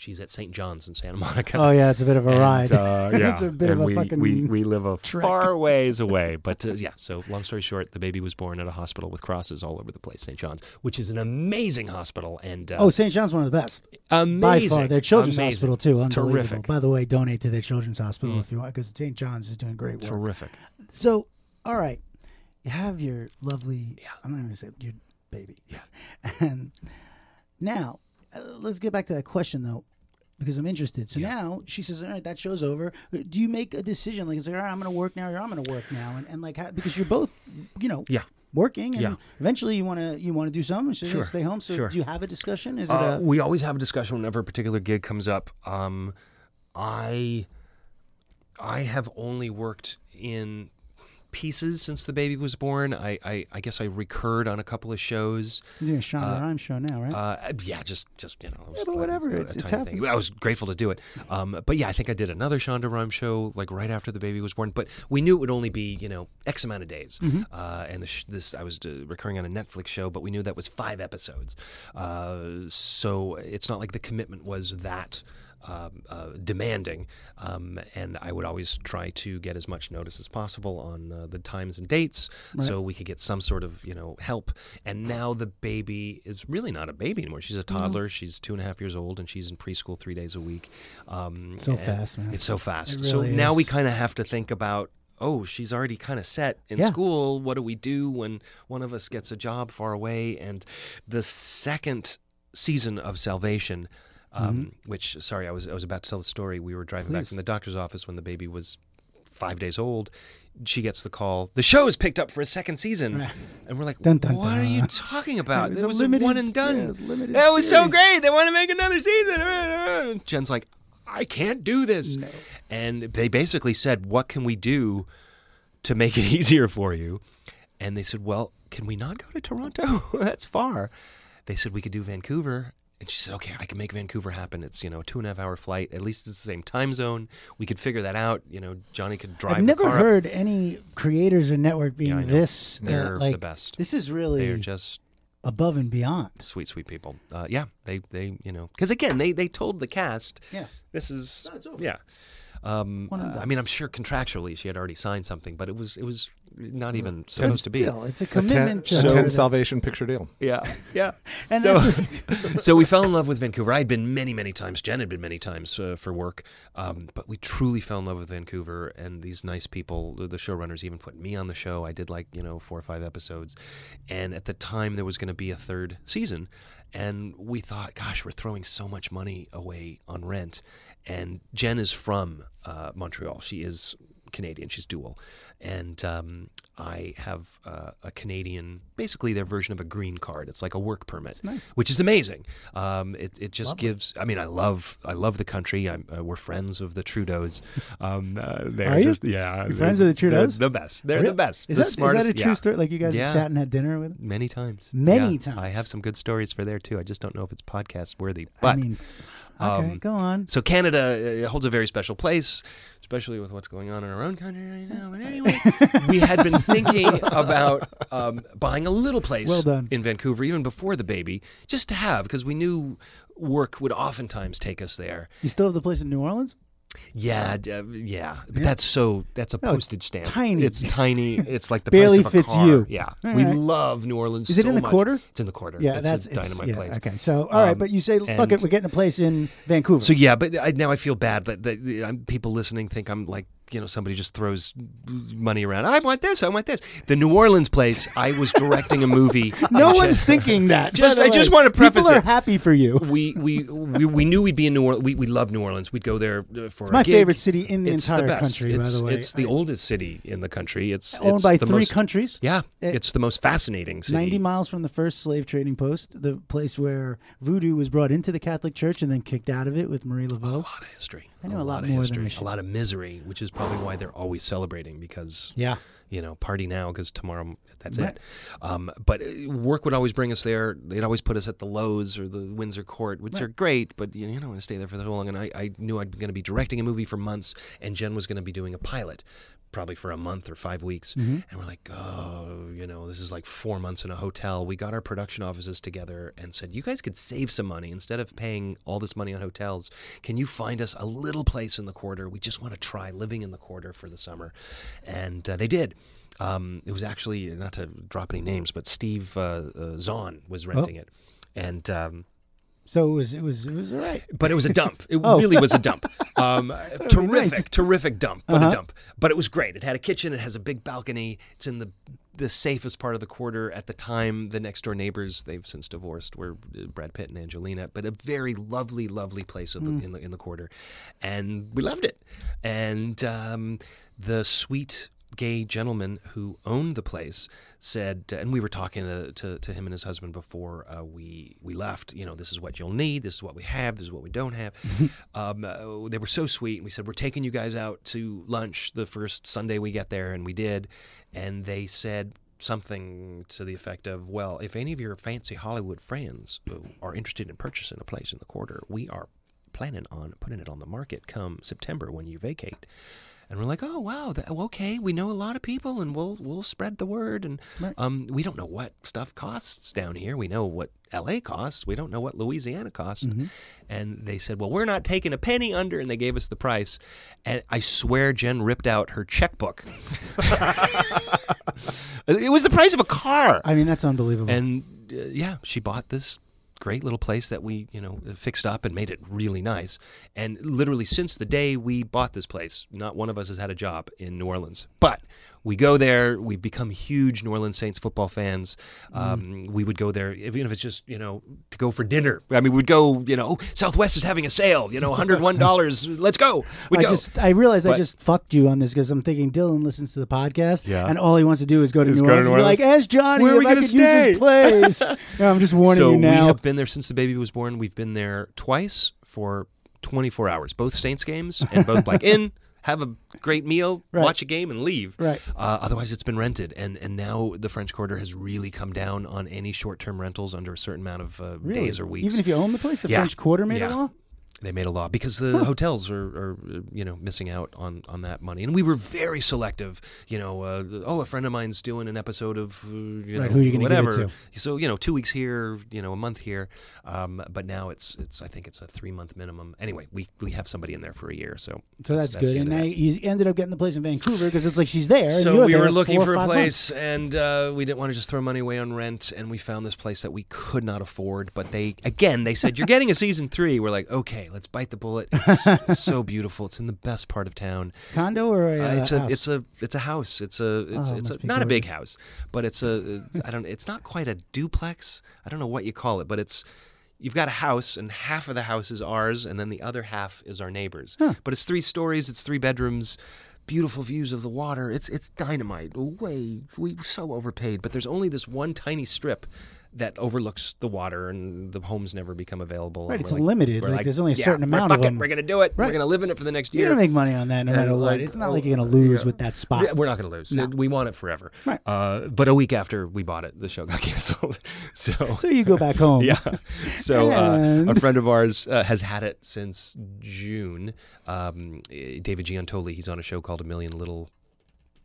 she's at st john's in santa monica Oh yeah, it's a bit of a And, ride. uh, yeah, it's a bit and of a we, fucking. we, we live a trek. far ways away. But uh, yeah, so long story short, the baby was born at a hospital with crosses all over the place, St. John's, which is an amazing hospital and uh, oh, St. John's one of the best amazing. by far. Their children's amazing, hospital too, unbelievable. Terrific. By the way, donate to their children's hospital Mm. if you want, because St. John's is doing great work. Terrific. So, all right, you have your lovely. Yeah. I'm not going to say your baby. Yeah. And now, let's get back to that question though, because I'm interested. So Yeah. now she says, "All right, that show's over." Do you make a decision like, "It's like, all right, I'm going to work now," or "I'm going to work now," and, and like, how, because you're both, you know, Yeah. working, and Yeah. eventually you want to you want to do something. So Sure. stay home. So Sure. do you have a discussion? Is Uh, it a we always have a discussion whenever a particular gig comes up. Um, I I have only worked in pieces since the baby was born. I, I, I guess I recurred on a couple of shows. you're doing a Shonda Rhimes show now, right? Uh, yeah, just just you know, was but whatever, it's- it's happening. I was grateful to do it. Um, but yeah, I think I did another Shonda Rhimes show like right after the baby was born. But we knew it would only be you know X amount of days. Mm-hmm. Uh, and the sh- this I was uh, recurring on a Netflix show, but we knew that was five episodes. Uh, so it's not like the commitment was that. Um, uh, demanding, um, and I would always try to get as much notice as possible on uh, the times and dates, so we could get some sort of you know help. And now the baby is really not a baby anymore; she's a toddler. She's two and a half years old, and she's in preschool three days a week. Um, So fast, man. It's so fast. It so really now we kind of have to think about. Oh, she's already kind of set in Yeah. school. What do we do when one of us gets a job far away? And the second season of Salvation, um, which sorry, I was I was about to tell the story. We were driving back Mm-hmm. From the doctor's office when the baby was five days old. She gets the call. The show is picked up for a second season, Right. and we're like, Dun, dun, "What are you talking about? It was It was, limited- one and done. yeah, it was limited That was so great. They want to make another season." Jen's like, "I can't do this," No. and they basically said, "What can we do to make it easier for you?" And they said, "Well, can we not go to Toronto? That's far." They said we could do Vancouver, And she said, "Okay, I can make Vancouver happen. It's you know a two and a half hour flight. At least it's the same time zone. We could figure that out. You know, Johnny could drive. I've the never car up. heard any creators or network being know. this uh, They're the like best. This is really They're just above and beyond. sweet, sweet people. Uh, yeah, they they you know because again they they told the cast Yeah. this is No, yeah. Um, uh. I mean, I'm sure contractually she had already signed something, but it was it was not even But supposed to be. it's a A commitment ten, to ten. Salvation picture deal. Yeah, yeah. And so, that's so we fell in love with Vancouver. I'd been many, many times. Jen had been many times uh, for work, um, but we truly fell in love with Vancouver and these nice people. The the showrunners even put me on the show. I did like you know four or five episodes, and at the time there was going to be a third season, and we thought, gosh, we're throwing so much money away on rent. And Jen is from uh, Montreal. She is Canadian. She's dual, and um, I have uh, a Canadian, basically their version of a green card. It's like a work permit, nice. which is amazing. Um, it it just Lovely. gives. I mean, I love I love the country. I'm, uh, we're friends of the Trudeaus. Um, uh, they're Are you? just yeah. You're friends of the Trudeaus? The best. They're Really? the best. Is the that, is smartest. that a true yeah. story? Like you guys Yeah. have sat and had dinner with them? Many times. Many Yeah. times. I have some good stories for there too. I just don't know if it's podcast worthy. I But mean, okay, um, go on. so Canada uh, holds a very special place, especially with what's going on in our own country right now. But anyway, we had been thinking about um, buying a little place Well in Vancouver even before the baby, just to have because we knew work would oftentimes take us there. You still have the place in New Orleans? Yeah, d- uh, yeah. But Yeah. that's so that's a No, postage stamp. tiny. It's tiny. It's like the Barely price of a fits car. you. Yeah, All we right. love New Orleans. Is it so in the much. quarter? It's in the quarter. Yeah, it's that's a it's- dynamite yeah, place. Okay, so all right, Um, but you say, fuck it, we're getting a place in Vancouver. So yeah, but I, now I feel bad that, that um, people listening think I'm like you know somebody just throws money around. I want this. I want this. The New Orleans place. I was directing a movie. no one's thinking that. Just- I just wanna preface People are it. happy for you. We, we we we knew we'd be in New Orleans. We, we love New Orleans. We'd go there uh, for It's a my gig. favorite city in the it's entire the country, It's, by the way. it's the I- oldest city in the country. It's owned it's by the three most, countries. Yeah, It- it's the most fascinating city. 90 miles from the first slave trading post, the place where voodoo was brought into the Catholic Church and then kicked out of it with Marie Laveau. A lot of history. I know a lot of more than history. Should. A lot of misery, which is probably why they're always celebrating because Yeah. you know, party now because tomorrow that's Right. it. Um, but uh, work would always bring us there. They'd always put us at the Loews or the Windsor Court, which Right. are great, but you, you don't want to stay there for so long. And I, I knew I'd be going to be directing a movie for months, and Jen was going to be doing a pilot. Probably for a month or five weeks, Mm-hmm. and we're like, oh, you know, this is like four months in a hotel. We got our production offices together and said, you guys could save some money instead of paying all this money on hotels. Can you find us a little place in the quarter? We just want to try living in the quarter for the summer, and uh, they did. Um, it was actually not to drop any names, but Steve uh, uh, Zahn was Oh. renting it, and um, So it was it was it was all right. but it was a dump. It Oh. really was a dump. Um, terrific, nice. terrific dump, but Uh-huh. a dump. But it was great. It had a kitchen. It has a big balcony. It's in the the safest part of the quarter at the time. The next door neighbors, they've since divorced, were uh, Brad Pitt and Angelina. But a very lovely, lovely place in the, Mm. in the in the quarter, and we loved it. And um, the sweet gay gentleman who owned the place said, and we were talking to, to, to him and his husband before uh, we we left. You know, this is what you'll need. This is what we have. This is what we don't have. um, uh, they were so sweet. And we said, we're taking you guys out to lunch the first Sunday we get there, and we did. And they said something to the effect of, well, if any of your fancy Hollywood friends uh, are interested in purchasing a place in the quarter, we are planning on putting it on the market come September when you vacate. And we're like, oh wow, that, okay, we know a lot of people, and we'll we'll spread the word. And Right. um, we don't know what stuff costs down here. We know what L.A. costs. We don't know what Louisiana costs. And they said, well, we're not taking a penny under, and they gave us the price. And I swear, Jen ripped out her checkbook. it was the price of a car. I mean, that's unbelievable. And uh, yeah, she bought this great little place that we, you know, fixed up and made it really nice. And literally since the day we bought this place, not one of us has had a job in New Orleans. But we go there. We've become huge New Orleans Saints football fans. Um, We would go there, even if it's just you know to go for dinner. I mean, we'd go. You know, oh, Southwest is having a sale. You know, hundred one dollars. Let's go. We I go. just I realized I just fucked you on this because I'm thinking Dylan listens to the podcast Yeah. and all he wants to do is go to New go to Orleans and be like, Orleans. ask Johnny Where if we I could use his place. I'm just warning so you now. we have been there since the baby was born. We've been there twice for 24 hours, both Saints games and both like in have a great meal, Right. watch a game, and leave. Right. Uh, otherwise, it's been rented, and and now the French Quarter has really come down on any short-term rentals under a certain amount of uh, Really? days or weeks. Even if you own the place, the Yeah. French Quarter made Yeah. a law. They made a law because the hotels are, are, you know, missing out on, on that money, and we were very selective. You know, uh, oh, a friend of mine's doing an episode of, uh, you Right, know, who you gonna give it whatever. So you know, two weeks here, you know, a month here, um, but now it's it's I think it's a three month minimum. Anyway, we we have somebody in there for a year, so So that's, the good. And now you ended up getting the place in Vancouver because it's like she's there. So we there were looking for a place, and uh, we didn't want to just throw money away on rent, and we found this place that we could not afford. But they, again, they said you're getting a season three. We're like, okay, let's bite the bullet. It's so beautiful. It's in the best part of town. condo or a, Uh, uh, it's a, house? it's a, it's a house. It's a, it's, Oh, it's a, not a big house, but it's a, I don't, it's not quite a duplex. I don't know what you call it, but it's. You've got a house, and half of the house is ours, and then the other half is our neighbors. But it's three stories, it's three bedrooms, beautiful views of the water. It's it's dynamite. Way we so overpaid, but there's only this one tiny strip that overlooks the water, and the homes never become available. Right, it's we're limited. we're Like, there's only a yeah, certain amount of it, them. We're gonna do it. Right. We're gonna live in it for the next year. You're gonna make money on that no And, matter what. It's not like oh, you're gonna lose yeah. with that spot. Yeah, we're not going to lose. We want it forever. Right. Uh, but a week after we bought it, the show got canceled. so, So you go back home. yeah. So uh, a friend of ours uh, has had it since June. Um, David Giuntoli. He's on a show called A Million Little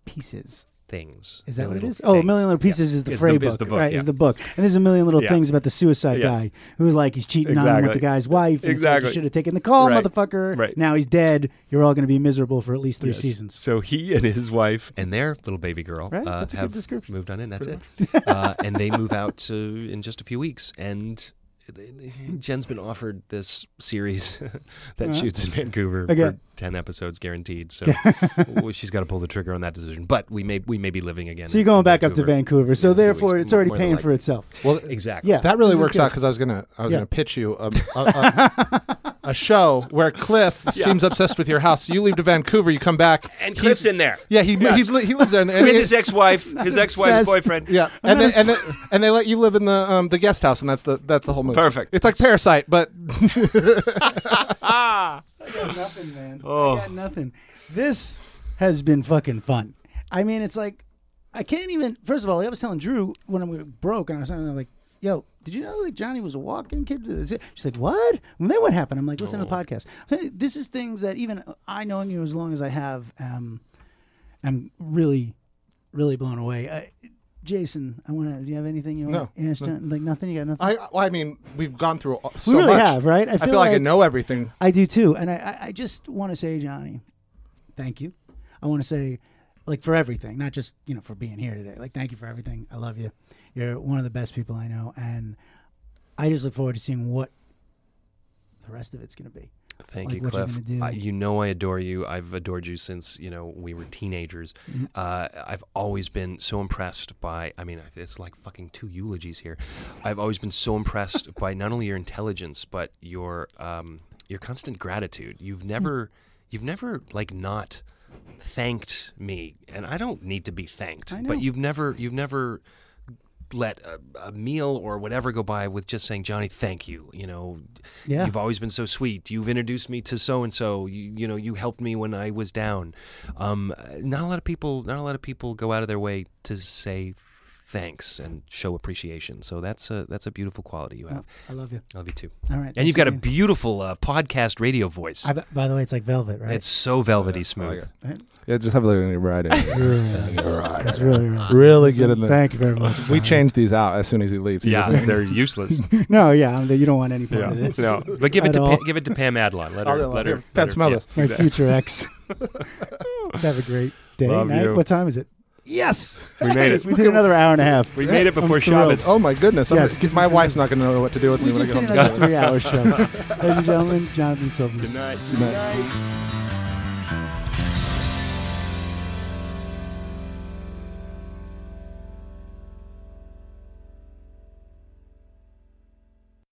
Pieces. Things. Is that what it is? Is? Little Oh, a million little pieces Yeah. is the Is Frey is book, the book, right? yeah. Is the book, and there's a million little Yeah. things about the suicide Yes. guy who's like he's cheating on him with the guy's wife. And like, Exactly. you should have taken the call, Right. motherfucker. Right. Now he's dead. You're all going to be miserable for at least three Yes. seasons. So he and his wife and their little baby girl Right, uh, have moved on in. That's it. uh, and they move out to, in just a few weeks. And Jen's been offered this series that Uh-huh. shoots in Vancouver Okay. for ten episodes guaranteed. So she's got to pull the trigger on that decision. But we may we may be living again. So you're going in back up to Vancouver. So Yeah, therefore, weeks, it's already paying for itself. Well, Exactly. Yeah. that really works good. out because I was gonna I was Yeah. gonna pitch you a, a, a, a show where Cliff seems obsessed with your house. So you leave to Vancouver, you come back, And he's- Cliff's in there. Yeah, he Yes. he's, li- he lives there, and, and With it- his ex-wife, his ex-wife's Obsessed. boyfriend. yeah, and they, and, they, and they let you live in the um, the guest house, and that's the that's the whole movie. Perfect. It's like Parasite, but I got nothing, man. Oh. I got nothing. This has been fucking fun. I mean, it's like I can't even. First of all, I was telling Drew when we were broke, and I was telling her like, "Yo, did you know like Johnny was a walk-in kid?" She's like, "What?" And then what happened? I'm like, "Listen to the podcast." This is things that even I, knowing you as long as I have, um, I'm really, really blown away. Uh, Jason, I want to. Do you have anything you want? No, to ask? John? Like nothing. You got nothing. I well, I mean we've gone through all- so we really much. have, right? I feel, like, I know everything. I do too, and I, I, I just want to say, Johnny, thank you. I want to say, like for everything, not just you know for being here today. Like thank you for everything. I love you. You're one of the best people I know, and I just look forward to seeing what the rest of it's going to be. Thank like you, Cliff. I, you know I adore you. I've adored you since you know we were teenagers. Mm-hmm. Uh, I've always been so impressed by. I mean, it's like fucking two eulogies here. I've always been so impressed by not only your intelligence but your um, your constant gratitude. You've never you've never like not thanked me, and I don't need to be thanked. But you've never you've never let a, a meal or whatever go by with just saying, Johnny, thank you. You know, Yeah. you've always been so sweet. You've introduced me to so and so. You you know, you helped me when I was down. Um, not a lot of people, not a lot of people go out of their way to say thanks and show appreciation. So that's a that's a beautiful quality you have. I love you. I love you too. All right, And you've got a beautiful uh, podcast radio voice. I, by the way, it's like velvet, right? It's so velvety smooth. Right? Yeah, just have a look at it right in. It's really, really. really get in there. Thank you very much. We Johnny. changed these out as soon as he leaves. Yeah, they're useless. No, yeah, you don't want any part of this. no, but give it to all. pa- give it to Pam Adlon. Let her I'll- let her Pam, let her- smell yes, this. My exactly. future ex. Have a great day. Love night. you. What time is it? Yes, We made it. we did another hour and a half. We made it before I'm. Shabbos. Oh my goodness! I'm Yes, gonna- this is my wife's not going to know what to do with We me when I just get did home. another three-hour show. Ladies and gentlemen, Jonathan Silverman. Good night. Good night.